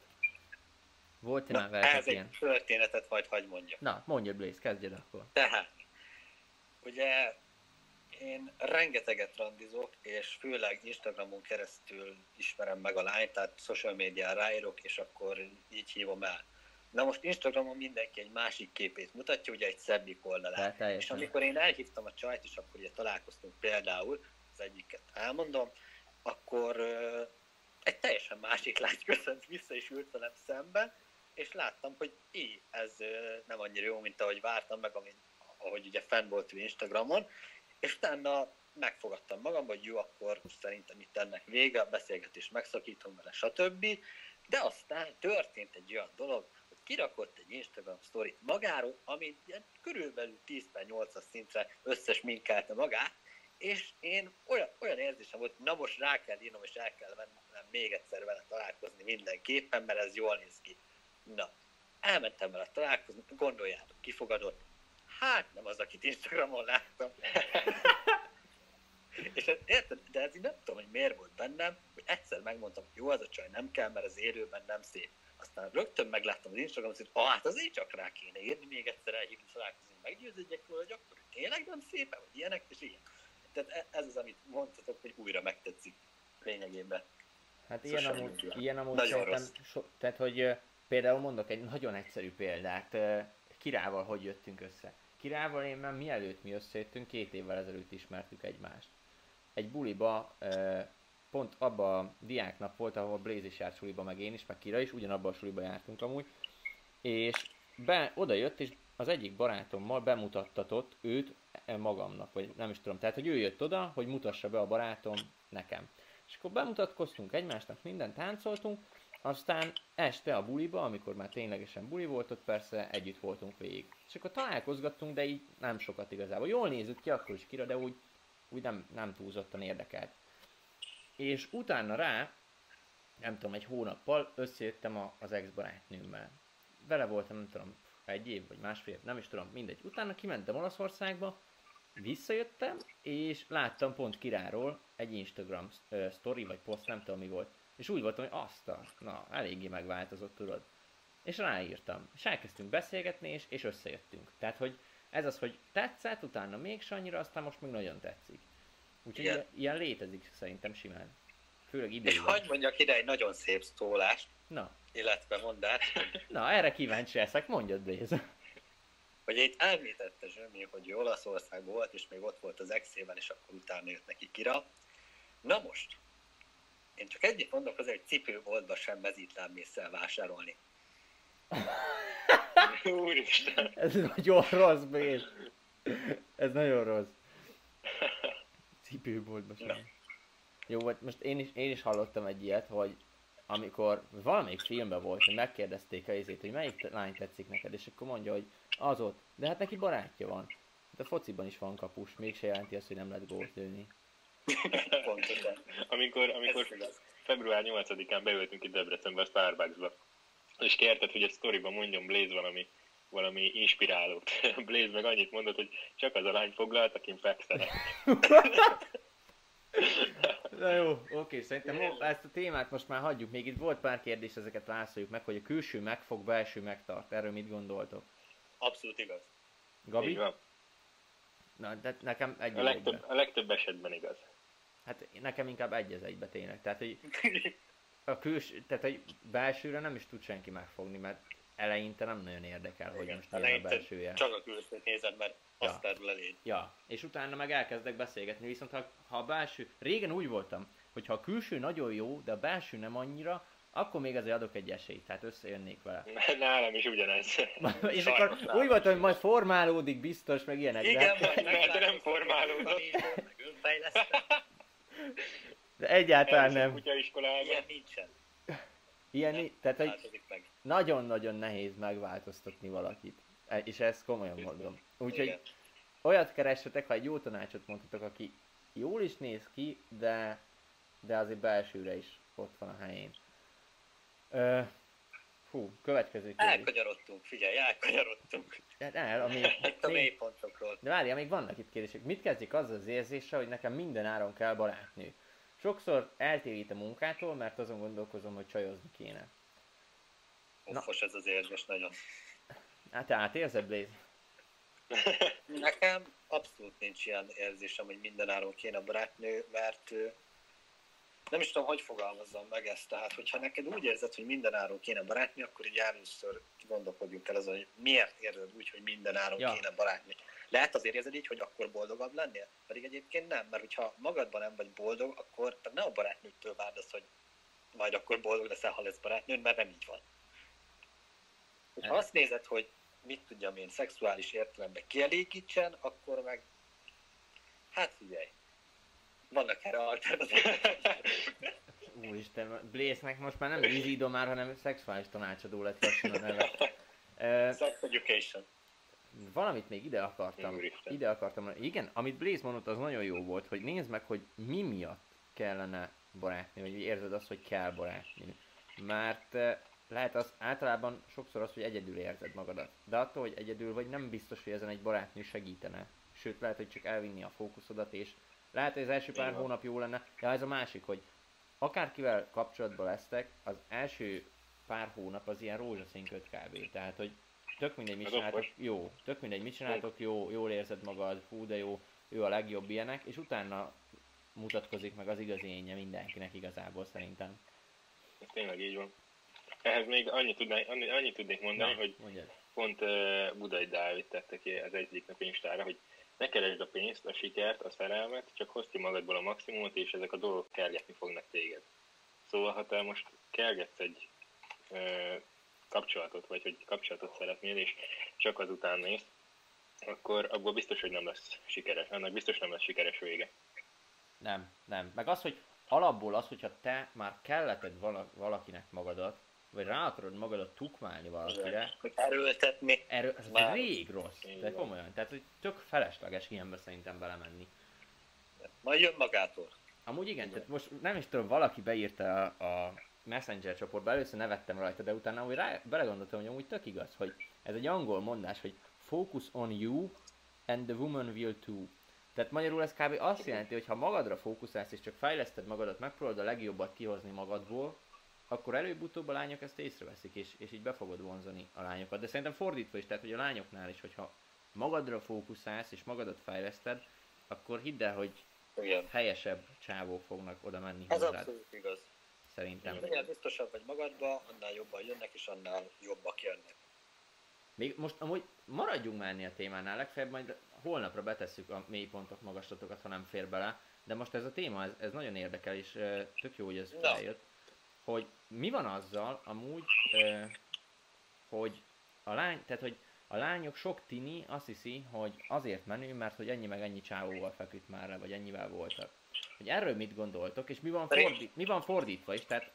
Volt-e már veletek ez ilyen? egy történetet majd hagy mondja. Na, mondja Blaze, kezdjed akkor. Tehát, ugye én rengeteget randizok, és főleg Instagramon keresztül ismerem meg a lányt, tehát social médián ráírok, és akkor így hívom el. Na most Instagramon mindenki egy másik képét mutatja, ugye egy szebbik oldalát. Tehát És amikor én elhívtam a csajt, és akkor ugye találkoztunk például, az egyiket elmondom, akkor ö, egy teljesen másik lány köszönt vissza, és ült velem szemben, és láttam, hogy így, ez ö, nem annyira jó, mint ahogy vártam meg, amit, ahogy ugye fenn volt ő Instagramon, és utána megfogadtam magam, hogy jó, akkor szerintem itt ennek vége, a beszélgetést megszakítom vele, stb. De aztán történt egy olyan dolog, hogy kirakott egy Instagram sztorit magáról, ami ilyen körülbelül 10 per 8 szintre összes minkálte magát, és én olyan, olyan érzésem volt, na most rá kell írnom, és el kell mennem még egyszer vele találkozni mindenképpen, mert ez jól néz ki. Na, elmentem vele találkozni, gondoljátok, kifogadott. Hát nem az, akit Instagramon láttam. és ez, érted, de ez így nem tudom, hogy miért volt bennem, hogy egyszer megmondtam, hogy jó, az a csaj nem kell, mert az élőben nem szép. Aztán rögtön megláttam az Instagramon, hogy ah, hát azért csak rá kéne írni, még egyszer elhívni, találkozni, meggyőződjek róla, hogy akkor tényleg nem szép, vagy ilyenek, és ilyen. Tehát e- ez az, amit mondhatok, hogy újra megtetszik lényegében. Hát ilyen amúgy, ilyen amúgy Nagyon rossz. so, tehát hogy például mondok egy nagyon egyszerű példát. Kirával hogy jöttünk össze. Kirával én már mielőtt mi összejöttünk, két évvel ezelőtt ismertük egymást. Egy buliba, pont abba a diáknap volt, ahol Blaze is járt suliba, meg én is, meg Kira is, ugyanabban a suliba jártunk amúgy. És be, oda jött, és az egyik barátommal bemutattatott őt e, magamnak, vagy nem is tudom. Tehát, hogy ő jött oda, hogy mutassa be a barátom nekem. És akkor bemutatkoztunk egymásnak, mindent táncoltunk, aztán este a buliba, amikor már ténylegesen buli volt, ott persze együtt voltunk végig. És akkor találkozgattunk, de így nem sokat igazából. Jól nézett ki akkor is kira, de úgy, úgy nem, nem túlzottan érdekelt. És utána rá, nem tudom, egy hónappal összejöttem a, az ex-barátnőmmel. Vele voltam, nem tudom, egy év vagy másfél év, nem is tudom, mindegy. Utána kimentem Olaszországba, visszajöttem, és láttam pont Kiráról egy Instagram story vagy post, nem tudom mi volt. És úgy voltam, hogy azt a, na, eléggé megváltozott, tudod. És ráírtam. És elkezdtünk beszélgetni, és, és összejöttünk. Tehát, hogy ez az, hogy tetszett, utána még annyira, aztán most még nagyon tetszik. Úgyhogy ilyen, ilyen létezik szerintem simán. Főleg És időben. hagyd mondjak ide egy nagyon szép szólást, Na, illetve mondást, na, erre kíváncsi leszek, mondjad Blaze. hogy itt említette Zsömi, hogy Olaszországban volt, és még ott volt az exében, és akkor utána jött neki kira. Na most, én csak egyet mondok azért, hogy cipőboltba sem mezítlábmészsel vásárolni. Úristen. Ez nagyon rossz, Blaze. Ez nagyon rossz. Cipőboltba sem. Na. Jó, vagy most én is, én is hallottam egy ilyet, hogy amikor valamelyik filmben volt, hogy megkérdezték a izét, hogy melyik lány tetszik neked, és akkor mondja, hogy az ott. De hát neki barátja van. De a fociban is van kapus, mégse jelenti azt, hogy nem lehet gólt lőni. Pontosan. Amikor, amikor február 8-án beültünk itt Debrecenbe a Starbucksba, és kérted, hogy a sztoriban mondjon Blaze valami, valami inspirálót. Blaze meg annyit mondott, hogy csak az a lány foglalt, akin fekszenek. Na jó, oké, szerintem ezt a témát most már hagyjuk. Még itt volt pár kérdés, ezeket válaszoljuk meg, hogy a külső megfog, belső megtart. Erről mit gondoltok? Abszolút igaz. Gabi? Így van. Na, de nekem egy A legtöbb, a legtöbb esetben igaz. Hát nekem inkább egy az egybe tényleg. Tehát, hogy a külső, tehát hogy belsőre nem is tud senki megfogni, mert eleinte nem nagyon érdekel, hogy Igen. most milyen a belsője. Csak a külsőt nézed, mert Ja. azt terül eléd. Ja, és utána meg elkezdek beszélgetni, viszont ha, ha a belső, régen úgy voltam, hogy ha a külső nagyon jó, de a belső nem annyira, akkor még azért adok egy esélyt, tehát összejönnék vele. Nálam is ugyanez. és akkor úgy voltam, hogy majd formálódik biztos, meg ilyenek, Igen, de, majd Mert nem formálódott. meg önfejleszted. De egyáltalán nem. kutyaiskolába. Ilyen nincsen. Ilyen, i- tehát meg. nagyon-nagyon nehéz megváltoztatni valakit. E- És ezt komolyan mondom. Úgyhogy olyat keressetek, ha egy jó tanácsot mondhatok, aki jól is néz ki, de, de azért belsőre is ott van a helyén. Ö, hú, következő kérdés. Elkanyarodtunk, figyelj, elkanyarodtunk. Hát el, ami, Itt a mélypontokról. de várjál, még vannak itt kérdések. Mit kezdjük azzal az érzéssel, hogy nekem minden áron kell barátnő? Sokszor eltérít a munkától, mert azon gondolkozom, hogy csajozni kéne. Uffos ez az érzés nagyon. Hát tehát érzed, Blaze? Nekem abszolút nincs ilyen érzésem, hogy mindenáron kéne barátnő, mert nem is tudom, hogy fogalmazzam meg ezt. Tehát, hogyha neked úgy érzed, hogy mindenáron kéne barátnő, akkor így először gondolkodjunk el azon, hogy miért érzed úgy, hogy mindenáron Ja. ja. kéne barátnő. Lehet azért érzed így, hogy akkor boldogabb lennél? Pedig egyébként nem, mert hogyha magadban nem vagy boldog, akkor ne a barátnőtől várd azt, hogy majd akkor boldog leszel, ha lesz barátnőd, mert nem így van. Ha azt nézed, hogy mit tudjam én, szexuális értelemben kielégítsen, akkor meg, hát figyelj, vannak erre alternatívák. Úristen, Blaze-nek most már nem vízidó már, hanem szexuális tanácsadó lett lassan a neve. Sex education. valamit még ide akartam. Úristen. Ide akartam. Igen, amit Blaze mondott, az nagyon jó volt, hogy nézd meg, hogy mi miatt kellene barátni, vagy érzed azt, hogy kell barátni. Mert eh, lehet az általában sokszor az, hogy egyedül érzed magadat. De attól, hogy egyedül vagy, nem biztos, hogy ezen egy barátnő segítene. Sőt, lehet, hogy csak elvinni a fókuszodat, és lehet, hogy az első pár van. hónap jó lenne, de ez a másik, hogy akárkivel kapcsolatban lesztek, az első pár hónap az ilyen rózsaszín köt kb. Tehát, hogy tök mindegy, mit csináltok, jó, tök mindegy, mit csináltok, jó, jól érzed magad, hú, de jó, ő a legjobb ilyenek, és utána mutatkozik meg az igazi énje mindenkinek igazából szerintem. Ez tényleg így van. Ehhez még annyit, tudnék, annyit, annyit tudnék mondani, hogy mondjad. pont uh, Budai Dávid tette ki az egyik nap Instára, hogy ne keresd a pénzt, a sikert, a szerelmet, csak hozd ki magadból a maximumot, és ezek a dolgok kergetni fognak téged. Szóval, ha te most kergetsz egy uh, kapcsolatot, vagy hogy kapcsolatot szeretnél, és csak azután néz, akkor abból biztos, hogy nem lesz sikeres. Annak biztos nem lesz sikeres vége. Nem, nem. Meg az, hogy alapból az, hogyha te már kelleted valakinek magadat, vagy rá akarod magadat tukmálni valakire. Erőltetni. Erő, ez már rég rossz. De komolyan. Tehát, hogy tök felesleges ilyenbe szerintem belemenni. Majd jön magától. Amúgy igen, igen. tehát most nem is tudom, valaki beírta a, a Messenger csoportba, először nevettem rajta, de utána úgy rá, belegondoltam, hogy amúgy tök igaz, hogy ez egy angol mondás, hogy focus on you and the woman will too. Tehát magyarul ez kb. azt jelenti, hogy ha magadra fókuszálsz és csak fejleszted magadat, megpróbálod a legjobbat kihozni magadból, akkor előbb-utóbb a lányok ezt észreveszik, és, és így be fogod vonzani a lányokat. De szerintem fordítva is, tehát hogy a lányoknál is, hogyha magadra fókuszálsz és magadat fejleszted, akkor hidd el, hogy Igen. helyesebb csávók fognak oda menni Ez hozzád. abszolút igaz. Szerintem. Minél biztosabb vagy magadba, annál jobban jönnek, és annál jobbak jönnek. Még most amúgy maradjunk már ennél a témánál, legfeljebb majd holnapra betesszük a mélypontok magaslatokat, ha nem fér bele, de most ez a téma, ez, ez nagyon érdekel, és tök jó, hogy ez feljött, hogy mi van azzal amúgy, uh, hogy a lány, tehát hogy a lányok sok tini azt hiszi, hogy azért menő, mert hogy ennyi meg ennyi csávóval feküdt már le, vagy ennyivel voltak. Hogy erről mit gondoltok, és mi van, fordít, mi van fordítva is, tehát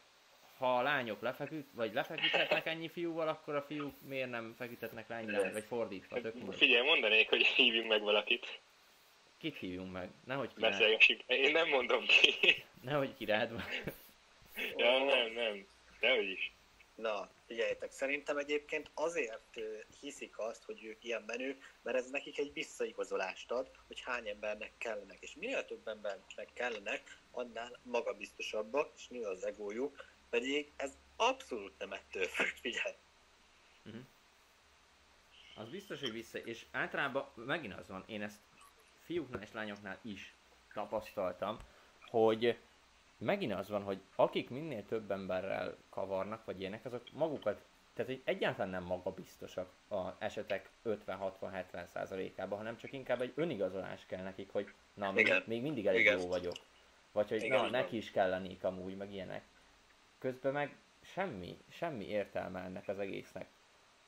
ha a lányok lefeküdt, vagy lefeküdhetnek ennyi fiúval, akkor a fiúk miért nem feküdhetnek lányra, vagy fordítva, tök mindegy. Figyelj, mondanék, hogy hívjunk meg valakit. Kit hívjunk meg? Nehogy ki Beszélgessük. Én nem mondom ki. Nehogy kirád Ja, nem, nem. Dehogy is. Na, figyeljetek, szerintem egyébként azért hiszik azt, hogy ők ilyen menők, mert ez nekik egy visszaigazolást ad, hogy hány embernek kellenek. És minél több embernek kellenek, annál magabiztosabbak, és nő az egójuk, pedig ez abszolút nem ettől függ, figyelj. Uh-huh. Az biztos, hogy vissza, és általában megint az van, én ezt fiúknál és lányoknál is tapasztaltam, hogy megint az van, hogy akik minél több emberrel kavarnak, vagy ilyenek, azok magukat, tehát hogy egyáltalán nem magabiztosak a esetek 50-60-70 százalékában, hanem csak inkább egy önigazolás kell nekik, hogy na, még, még mindig elég Igen. jó vagyok. Vagy hogy Igen, na, neki is kellenék amúgy, meg ilyenek közben meg semmi, semmi értelme ennek az egésznek.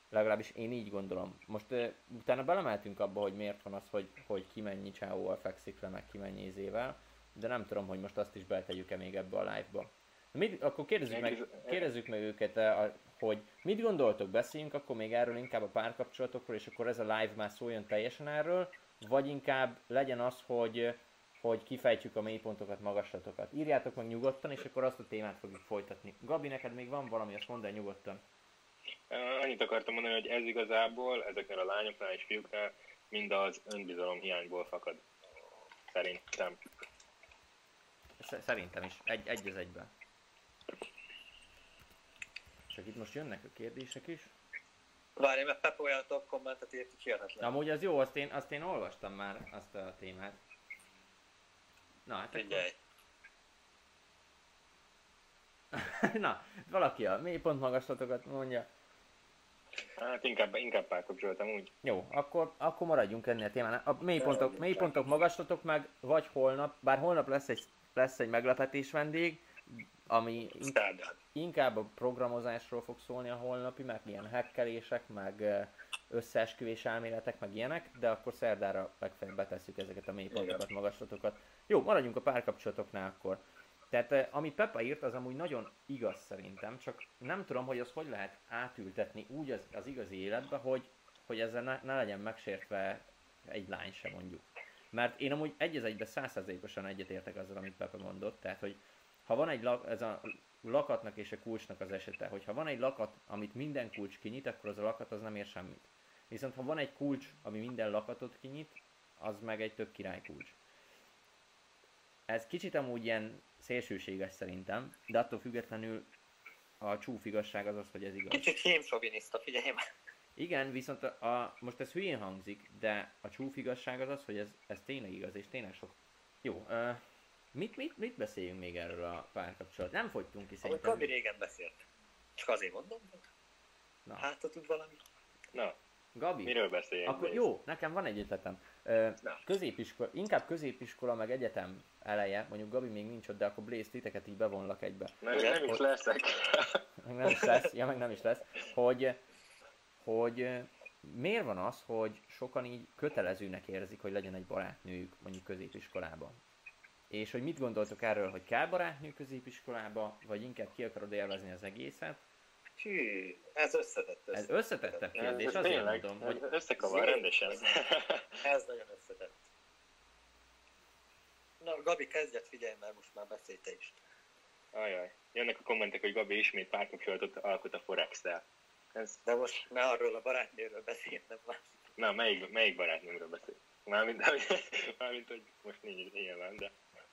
Legalábbis én így gondolom. Most uh, utána belemeltünk abba, hogy miért van az, hogy, hogy ki mennyi csávóval fekszik le, meg ki mennyi izével, de nem tudom, hogy most azt is beletegyük-e még ebbe a live-ba. Mit, akkor kérdezzük meg, kérdezzük meg őket, hogy mit gondoltok, beszéljünk akkor még erről inkább a párkapcsolatokról, és akkor ez a live már szóljon teljesen erről, vagy inkább legyen az, hogy hogy kifejtsük a mélypontokat, magaslatokat. Írjátok meg nyugodtan, és akkor azt a témát fogjuk folytatni. Gabi, neked még van valami, azt mondd el nyugodtan. Annyit akartam mondani, hogy ez igazából ezeknél a lányoknál és fiúknál mind az önbizalom hiányból fakad. Szerintem. Szerintem is. Egy, egy az egyben. Csak itt most jönnek a kérdések is. Várj, mert Pepe olyan top kommentet írt, hogy hihetetlen. Amúgy az jó, azt én, azt én olvastam már, azt a témát. Na, hát Figyelj. Akkor... Na, valaki a mélypont magaslatokat mondja. Hát inkább, inkább párkapcsolatom úgy. Jó, akkor, akkor maradjunk ennél a témánál. A mélypontok, mélypontok magaslatok meg, vagy holnap, bár holnap lesz egy, lesz egy meglepetés vendég, ami inkább a programozásról fog szólni a holnapi, meg ilyen hackelések, meg összeesküvés elméletek, meg ilyenek, de akkor szerdára legfeljebb betesszük ezeket a mélypontokat, magaslatokat. Jó, maradjunk a párkapcsolatoknál akkor. Tehát amit Pepa írt, az amúgy nagyon igaz szerintem, csak nem tudom, hogy az hogy lehet átültetni úgy az, az igazi életbe, hogy, hogy ezzel ne, ne legyen megsértve egy lány sem mondjuk. Mert én amúgy egy az egybe százszerzékosan egyetértek azzal, amit Pepe mondott, tehát hogy ha van egy lak, ez a lakatnak és a kulcsnak az esete, hogyha van egy lakat, amit minden kulcs kinyit, akkor az a lakat az nem ér semmit. Viszont ha van egy kulcs, ami minden lakatot kinyit, az meg egy tök király kulcs. Ez kicsit amúgy ilyen szélsőséges szerintem, de attól függetlenül a csúf igazság az az, hogy ez igaz. Kicsit hémsoviniszta, figyelj már. Igen, viszont a, a, most ez hülyén hangzik, de a csúf igazság az az, hogy ez, ez tényleg igaz, és tényleg sok... Jó, uh, mit, mit, mit beszéljünk még erről a párkapcsolat? Nem fogytunk ki szerintem. Gabi régen beszélt. Csak azért mondom. Na. Hát, ha tud valami. Na, Gabi, miről beszéljünk? akkor jó, nekem van egy ötletem. Ö, középiskola, inkább középiskola meg egyetem eleje, mondjuk Gabi még nincs ott, de akkor Blaze titeket így bevonlak egybe. Nem, nem is leszek. meg nem is lesz, ja, meg nem is lesz, hogy, hogy miért van az, hogy sokan így kötelezőnek érzik, hogy legyen egy barátnőjük mondjuk középiskolában. És hogy mit gondoltok erről, hogy kell barátnő középiskolába, vagy inkább ki akarod élvezni az egészet? Hű, ez összetett. Ez Ez, összetettebb kérdés, Ez azért tényleg, mondom, hogy összekavar rendesen. ez nagyon összetett. Na, Gabi, kezdjet figyelj, mert most már beszélj te is. Ajaj. Jönnek a kommentek, hogy Gabi ismét párkapcsolatot alkot a Forex-tel. Ez, De most ne arról a barátnőről beszélj, na, melyik, melyik barátnőmről beszél? Mármint, mármint, hogy most nincs nyilván, de...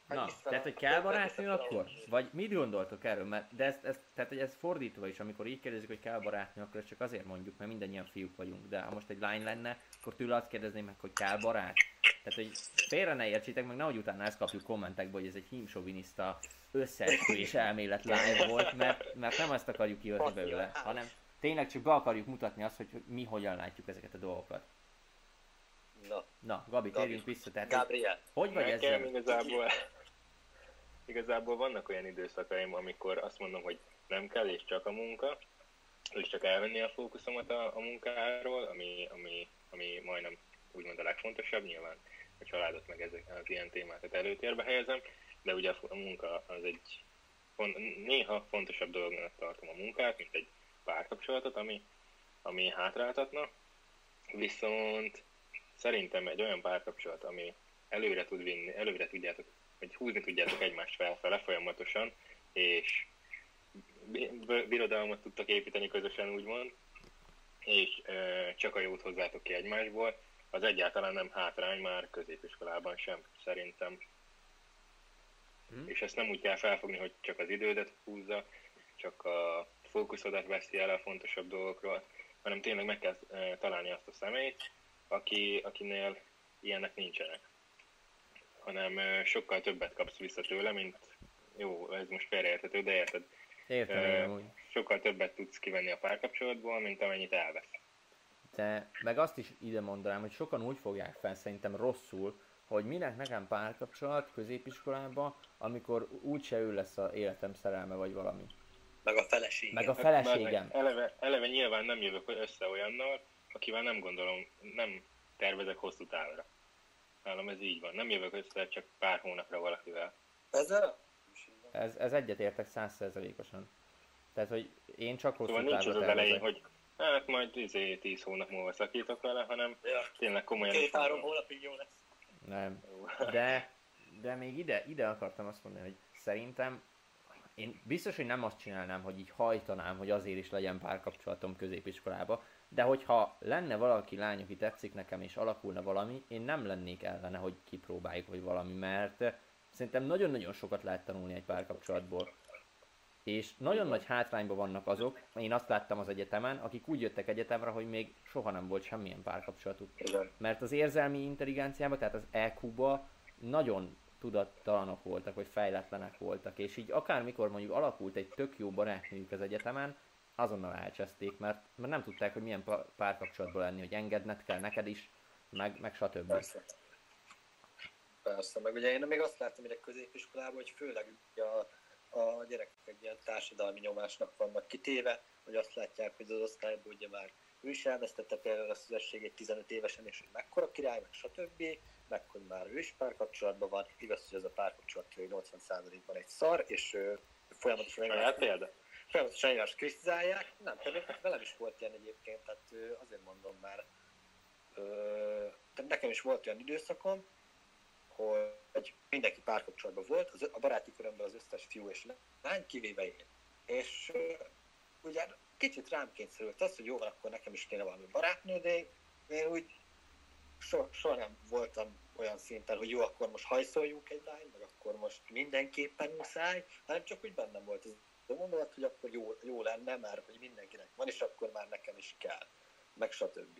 Na, tehát, hogy kell barátnő akkor? Vagy mit gondoltok erről? Mert, de ez, ez, tehát, hogy ez fordítva is, amikor így kérdezik, hogy kell barátnő, akkor ezt csak azért mondjuk, mert mindannyian fiúk vagyunk. De ha most egy lány lenne, akkor tőle azt kérdezném meg, hogy kell barát. Tehát, hogy félre ne értsétek, meg nehogy utána ezt kapjuk kommentekbe, hogy ez egy hímsoviniszta összeesküvés elmélet live volt, mert, mert nem ezt akarjuk kihozni belőle, hanem tényleg csak be akarjuk mutatni azt, hogy, mi hogyan látjuk ezeket a dolgokat. Na, Na, Gabi, Gabi. térjünk vissza. Tehát, Gabriel. hogy vagy ezzel? igazából, igazából vannak olyan időszakaim, amikor azt mondom, hogy nem kell, és csak a munka, és csak elvenni a fókuszomat a, a munkáról, ami, ami, ami majdnem úgymond a legfontosabb, nyilván a családot meg ezek, az ilyen témákat előtérbe helyezem, de ugye a, munka az egy néha fontosabb dolognak tartom a munkát, mint egy párkapcsolatot, ami, ami hátráltatna, viszont szerintem egy olyan párkapcsolat, ami előre tud vinni, előre tudjátok, hogy húzni tudjátok egymást felfele folyamatosan, és bi- bi- birodalmat tudtak építeni közösen, úgymond, és ö, csak a jót hozzátok ki egymásból, az egyáltalán nem hátrány már középiskolában sem, szerintem. Hm? És ezt nem úgy kell felfogni, hogy csak az idődet húzza, csak a fókuszodat veszi el a fontosabb dolgokról, hanem tényleg meg kell ö, találni azt a személyt, aki, akinél ilyenek nincsenek. Hanem ö, sokkal többet kapsz vissza tőle, mint jó, ez most félreérthető, de érted, Értem, úgy. sokkal többet tudsz kivenni a párkapcsolatból, mint amennyit elvesz. De meg azt is ide mondanám, hogy sokan úgy fogják fel szerintem rosszul, hogy minek nekem párkapcsolat középiskolában, amikor úgyse ő lesz a életem szerelme vagy valami. Meg a feleség. Meg a Hát, feleségem. meg Eleve, eleve nyilván nem jövök össze olyannal, akivel nem gondolom, nem tervezek hosszú távra. Nálam ez így van. Nem jövök össze csak pár hónapra valakivel. Ezzel? Ez, ez egyetértek százszerzelékosan. Tehát, hogy én csak hosszú Szóval nincs az az elején, hogy hát majd izé, 10 hónap múlva szakítok vele, hanem Ja. tényleg komolyan Két-három hónapig jó lesz. Nem. De, de még ide, ide akartam azt mondani, hogy szerintem én biztos, hogy nem azt csinálnám, hogy így hajtanám, hogy azért is legyen párkapcsolatom középiskolába, de hogyha lenne valaki lány, aki tetszik nekem, és alakulna valami, én nem lennék ellene, hogy kipróbáljuk, vagy valami, mert szerintem nagyon-nagyon sokat lehet tanulni egy párkapcsolatból. És nagyon nagy hátrányban vannak azok, én azt láttam az egyetemen, akik úgy jöttek egyetemre, hogy még soha nem volt semmilyen párkapcsolatuk. Mert az érzelmi intelligenciában, tehát az EQ-ba nagyon tudattalanok voltak, vagy fejletlenek voltak, és így akármikor mondjuk alakult egy tök jó barátnőjük az egyetemen, azonnal elcseszték, mert, mert nem tudták, hogy milyen párkapcsolatban lenni, hogy engedned kell neked is, meg, meg stb. Persze. Persze, meg ugye én még azt láttam ide középiskolában, hogy főleg a, a gyerekek egy ilyen társadalmi nyomásnak vannak kitéve, hogy azt látják, hogy az osztályból ugye már ő is elvesztette például a szüzességét 15 évesen, és hogy mekkora király, meg stb., meg hogy már ő is párkapcsolatban van, igaz, hogy ez a párkapcsolat 80%-ban egy szar, és ö, folyamatosan Saját példa? folyamatosan egymást kritizálják. Nem, pedig velem is volt ilyen egyébként, tehát azért mondom már. Ö, nekem is volt olyan időszakom, hogy mindenki párkapcsolatban volt, az, a baráti körömben az összes fiú és lány, kivéve én. És ugye kicsit rám kényszerült az, hogy jó, van, akkor nekem is kéne valami barátnő, de én úgy so, soha nem voltam olyan szinten, hogy jó, akkor most hajszoljunk egy lány, meg akkor most mindenképpen muszáj, hanem csak úgy bennem volt ez a gondolat, hogy akkor jó, jó lenne, mert hogy mindenkinek van, és akkor már nekem is kell, meg stb.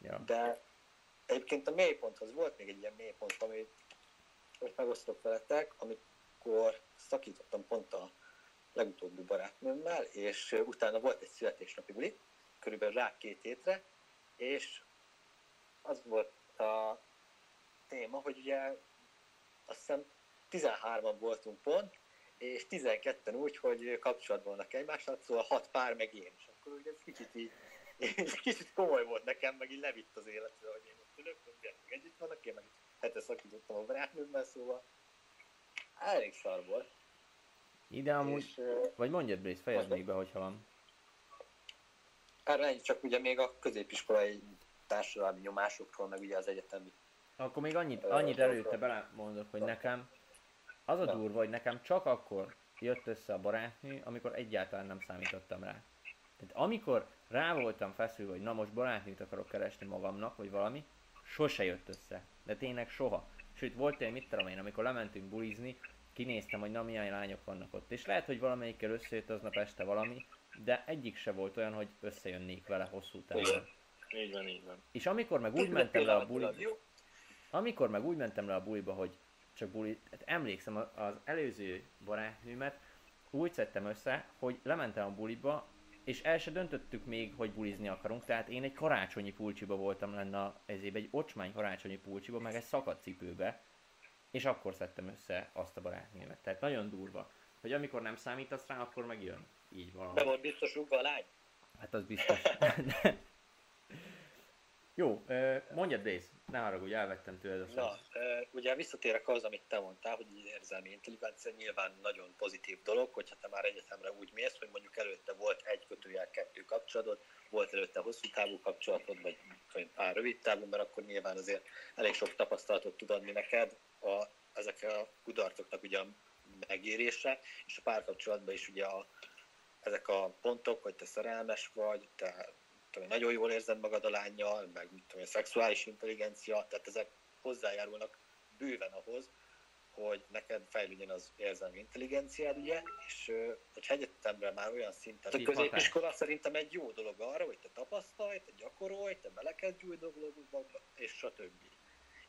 Ja. De egyébként a mélyponthoz volt még egy ilyen mélypont, amit most megosztok veletek, amikor szakítottam pont a legutóbbi barátnőmmel, és utána volt egy születésnapi buli, körülbelül rá két hétre, és az volt a téma, hogy ugye azt hiszem 13-an voltunk pont, és 12-en úgy, hogy kapcsolatban vannak egymással, szóval hat pár meg én. És akkor ugye ez kicsit így, kicsit komoly volt nekem, meg így levitt az életről, hogy én ott ülök, hogy meg együtt vannak, én meg hete szakítottam a barátnőmmel, szóval elég szar volt. Ide amúgy, és, vagy mondjad Blaze, fejezd még be, hogyha van. Erre ennyi, csak ugye még a középiskolai társadalmi nyomásokról, meg ugye az egyetemi. Akkor még annyit, annyit előtte belemondok, hogy nekem az a durva, hogy nekem csak akkor jött össze a barátnő, amikor egyáltalán nem számítottam rá. Tehát amikor rá voltam feszülve, hogy na most barátnőt akarok keresni magamnak, vagy valami, sose jött össze. De tényleg soha. Sőt, volt egy mit tudom én, amikor lementünk bulizni, kinéztem, hogy na milyen lányok vannak ott. És lehet, hogy valamelyikkel összejött aznap este valami, de egyik se volt olyan, hogy összejönnék vele hosszú távon. Így van, így van. És amikor meg úgy mentem le a buliba, amikor meg úgy mentem le a buliba, hogy csak buli, hát emlékszem az előző barátnőmet, úgy szedtem össze, hogy lementem a buliba, és el se döntöttük még, hogy bulizni akarunk, tehát én egy karácsonyi pulcsiba voltam lenne ezért egy ocsmány karácsonyi pulcsiba, meg egy szakadt cipőbe, és akkor szedtem össze azt a barátnőmet. Tehát nagyon durva, hogy amikor nem számítasz rá, akkor megjön. Így valami. De volt biztos a lány? Hát az biztos. Jó, mondjad Dész, ne haragudj, elvettem tőled a Na, ugye visszatérek az, amit te mondtál, hogy érzelmi intelligencia nyilván nagyon pozitív dolog, hogyha te már egyetemre úgy mész, hogy mondjuk előtte volt egy kötőjel kettő kapcsolatod, volt előtte hosszú távú kapcsolatod, vagy pár rövid távú, mert akkor nyilván azért elég sok tapasztalatot tud adni neked a, ezek a kudarcoknak ugye a megérése, és a párkapcsolatban is ugye a, ezek a pontok, hogy te szerelmes vagy, te tudom, nagyon jól érzed magad a lányjal, meg mit tudom, a szexuális intelligencia, tehát ezek hozzájárulnak bőven ahhoz, hogy neked fejlődjön az érzelmi intelligenciád, ugye, és hogy egyetemre már olyan szinten, a középiskola szerintem egy jó dolog arra, hogy te tapasztalj, te gyakorolj, te belekezd új dolgokba, és stb.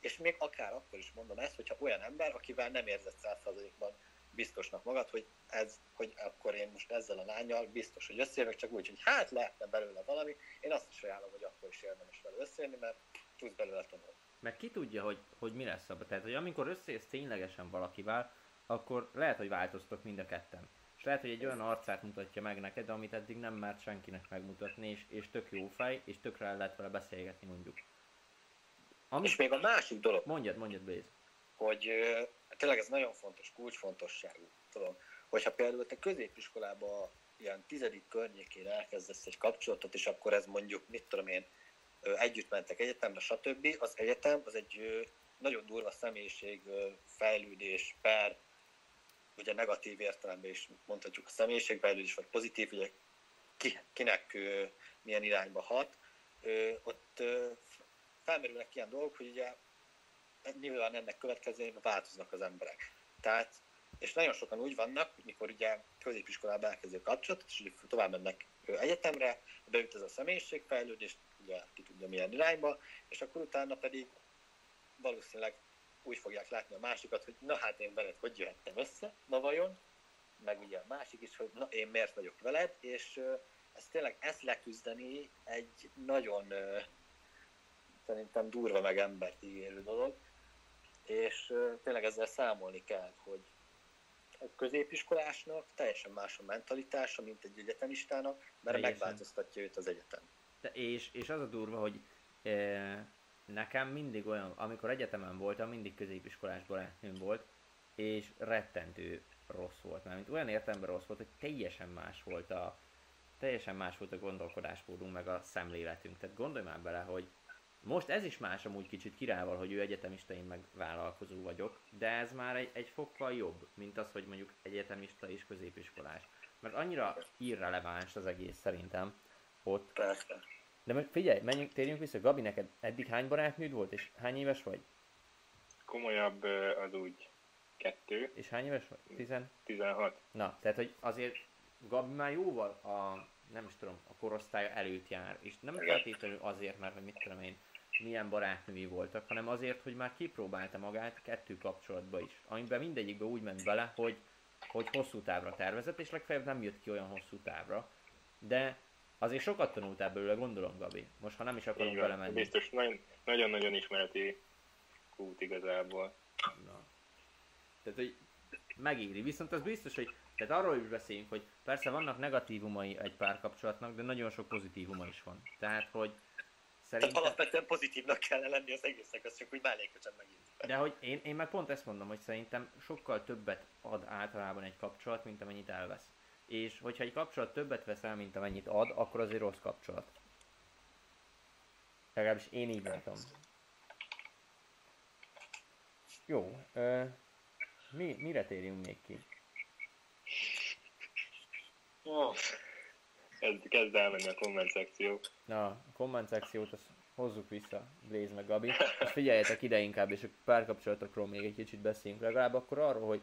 És még akár akkor is mondom ezt, hogyha olyan ember, akivel nem érzed százszerzalékban biztosnak magad, hogy, ez, hogy akkor én most ezzel a lányjal biztos, hogy összejövök, csak úgy, hogy hát lehetne belőle valami. Én azt is ajánlom, hogy akkor is érdemes vele összejönni, mert tudsz belőle tanulni. Meg ki tudja, hogy, hogy mi lesz abban. Tehát, hogy amikor összejössz ténylegesen valakivel, akkor lehet, hogy változtok mind a ketten. És lehet, hogy egy olyan arcát mutatja meg neked, amit eddig nem mert senkinek megmutatni, és, és tök jó fej, és tökre el lehet vele beszélgetni mondjuk. Ami... És még a másik dolog. Mondjad, mondjad, Blaze. Hogy tényleg ez nagyon fontos, kulcsfontosságú. Tudom, hogyha például te középiskolában ilyen tizedik környékén elkezdesz egy kapcsolatot, és akkor ez mondjuk, mit tudom én, együtt mentek egyetemre, stb. Az egyetem az egy nagyon durva személyiség fejlődés per, ugye negatív értelemben is mondhatjuk a személyiségfejlődés, vagy pozitív, ugye kinek milyen irányba hat, ott felmerülnek ilyen dolgok, hogy ugye nyilván ennek következően változnak az emberek. Tehát, és nagyon sokan úgy vannak, mikor ugye középiskolában elkezdő kapcsolatot, és tovább mennek egyetemre, beüt ez a személyiségfejlődés, ugye ki tudja milyen irányba, és akkor utána pedig valószínűleg úgy fogják látni a másikat, hogy na hát én veled hogy jöhettem össze, na vajon, meg ugye a másik is, hogy na én miért vagyok veled, és ez tényleg ezt leküzdeni egy nagyon szerintem durva meg embert ígérő dolog, és tényleg ezzel számolni kell, hogy egy középiskolásnak teljesen más a mentalitása, mint egy egyetemistának, mert teljesen. megváltoztatja őt az egyetem. De és, és az a durva, hogy e, nekem mindig olyan, amikor egyetemen voltam, mindig középiskolás barátnőm volt, és rettentő rossz volt, mert olyan értelemben rossz volt, hogy teljesen más volt a teljesen más volt a gondolkodásmódunk, meg a szemléletünk. Tehát gondolj már bele, hogy most ez is más amúgy kicsit kirával, hogy ő egyetemista, én meg vállalkozó vagyok, de ez már egy, egy fokkal jobb, mint az, hogy mondjuk egyetemista és középiskolás. Mert annyira irreleváns az egész szerintem ott. Persze. De figyelj, menjünk, térjünk vissza. Gabi, neked eddig hány barátnőd volt, és hány éves vagy? Komolyabb az úgy kettő. És hány éves vagy? Tizen? 16. Na, tehát hogy azért Gabi már jóval a, nem is tudom, a korosztály előtt jár, és nem feltétlenül azért, mert hogy mit tudom én, milyen barátnői voltak, hanem azért, hogy már kipróbálta magát kettő kapcsolatba is, amiben mindegyikbe úgy ment bele, hogy, hogy hosszú távra tervezett, és legfeljebb nem jött ki olyan hosszú távra. De azért sokat tanultál belőle, gondolom, Gabi. Most, ha nem is akarunk belemenni. Biztos nagyon- nagyon-nagyon ismereti út igazából. Na. Tehát, hogy megéri. Viszont az biztos, hogy tehát arról is beszéljünk, hogy persze vannak negatívumai egy párkapcsolatnak, de nagyon sok pozitívuma is van. Tehát, hogy Tehát szerintem... alapvetően pozitívnak kell lenni az egésznek, az csak úgy mellékesen megint. De hogy én, én meg pont ezt mondom, hogy szerintem sokkal többet ad általában egy kapcsolat, mint amennyit elvesz. És hogyha egy kapcsolat többet vesz el, mint amennyit ad, akkor az egy rossz kapcsolat. Legalábbis én így látom. Jó, ö, mi, mire térjünk még ki? Kezd, kezd elmenni a komment szekció. Na, a komment szekciót azt hozzuk vissza, Blaze meg Gabi. És figyeljetek ide inkább, és a párkapcsolatokról még egy kicsit beszéljünk. Legalább akkor arról, hogy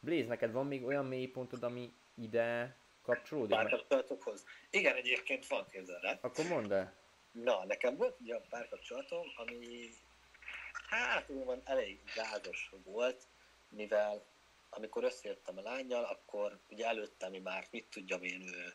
Blaze, neked van még olyan mélypontod, ami ide kapcsolódik? Párkapcsolatokhoz. Igen, egyébként van képzel el. Akkor mondd el. Na, nekem volt egy olyan párkapcsolatom, ami hát úgymond elég gázos volt, mivel amikor összejöttem a lányjal, akkor ugye előtte mi már, mit tudjam én, ő,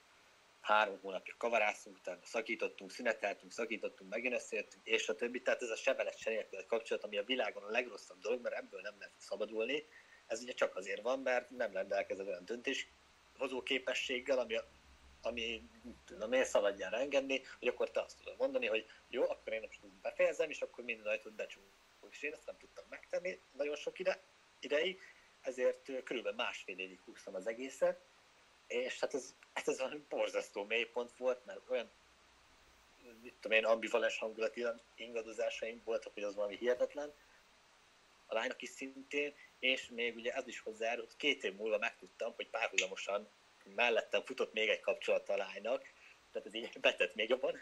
három hónapja kavaráztunk, utána szakítottunk, szüneteltünk, szakítottunk, megint összejöttünk, és a többi. Tehát ez a sebelet se nélkül kapcsolat, ami a világon a legrosszabb dolog, mert ebből nem lehet szabadulni. Ez ugye csak azért van, mert nem rendelkezel olyan döntéshozó képességgel, ami, ami tudom én, szabadjára engedni, hogy akkor te azt tudod mondani, hogy jó, akkor én most befejezem, és akkor minden ajtót becsukok. És én ezt nem tudtam megtenni nagyon sok ide, ideig, ezért körülbelül másfél évig húztam az egészet, és hát ez, hát ez valami borzasztó mélypont volt, mert olyan mit tudom én, ambivalens hangulati ingadozásaim voltak, hogy az valami hihetetlen. A lánynak is szintén, és még ugye ez is hozzájárult, két év múlva megtudtam, hogy párhuzamosan mellettem futott még egy kapcsolat a lánynak, tehát ez így betett még jobban.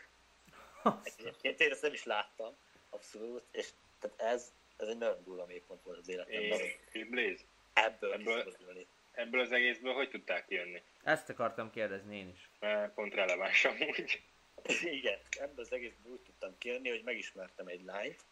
Egyébként én ezt nem is láttam, abszolút, és tehát ez, ez egy nagyon durva mélypont volt az életemben. És Blaze, Ebből, Ebből- Ebből... az egészből hogy tudták kijönni? Ezt akartam kérdezni én is. Mert pont releváns amúgy. Igen, ebből az egészből úgy tudtam kijönni, hogy megismertem egy lányt,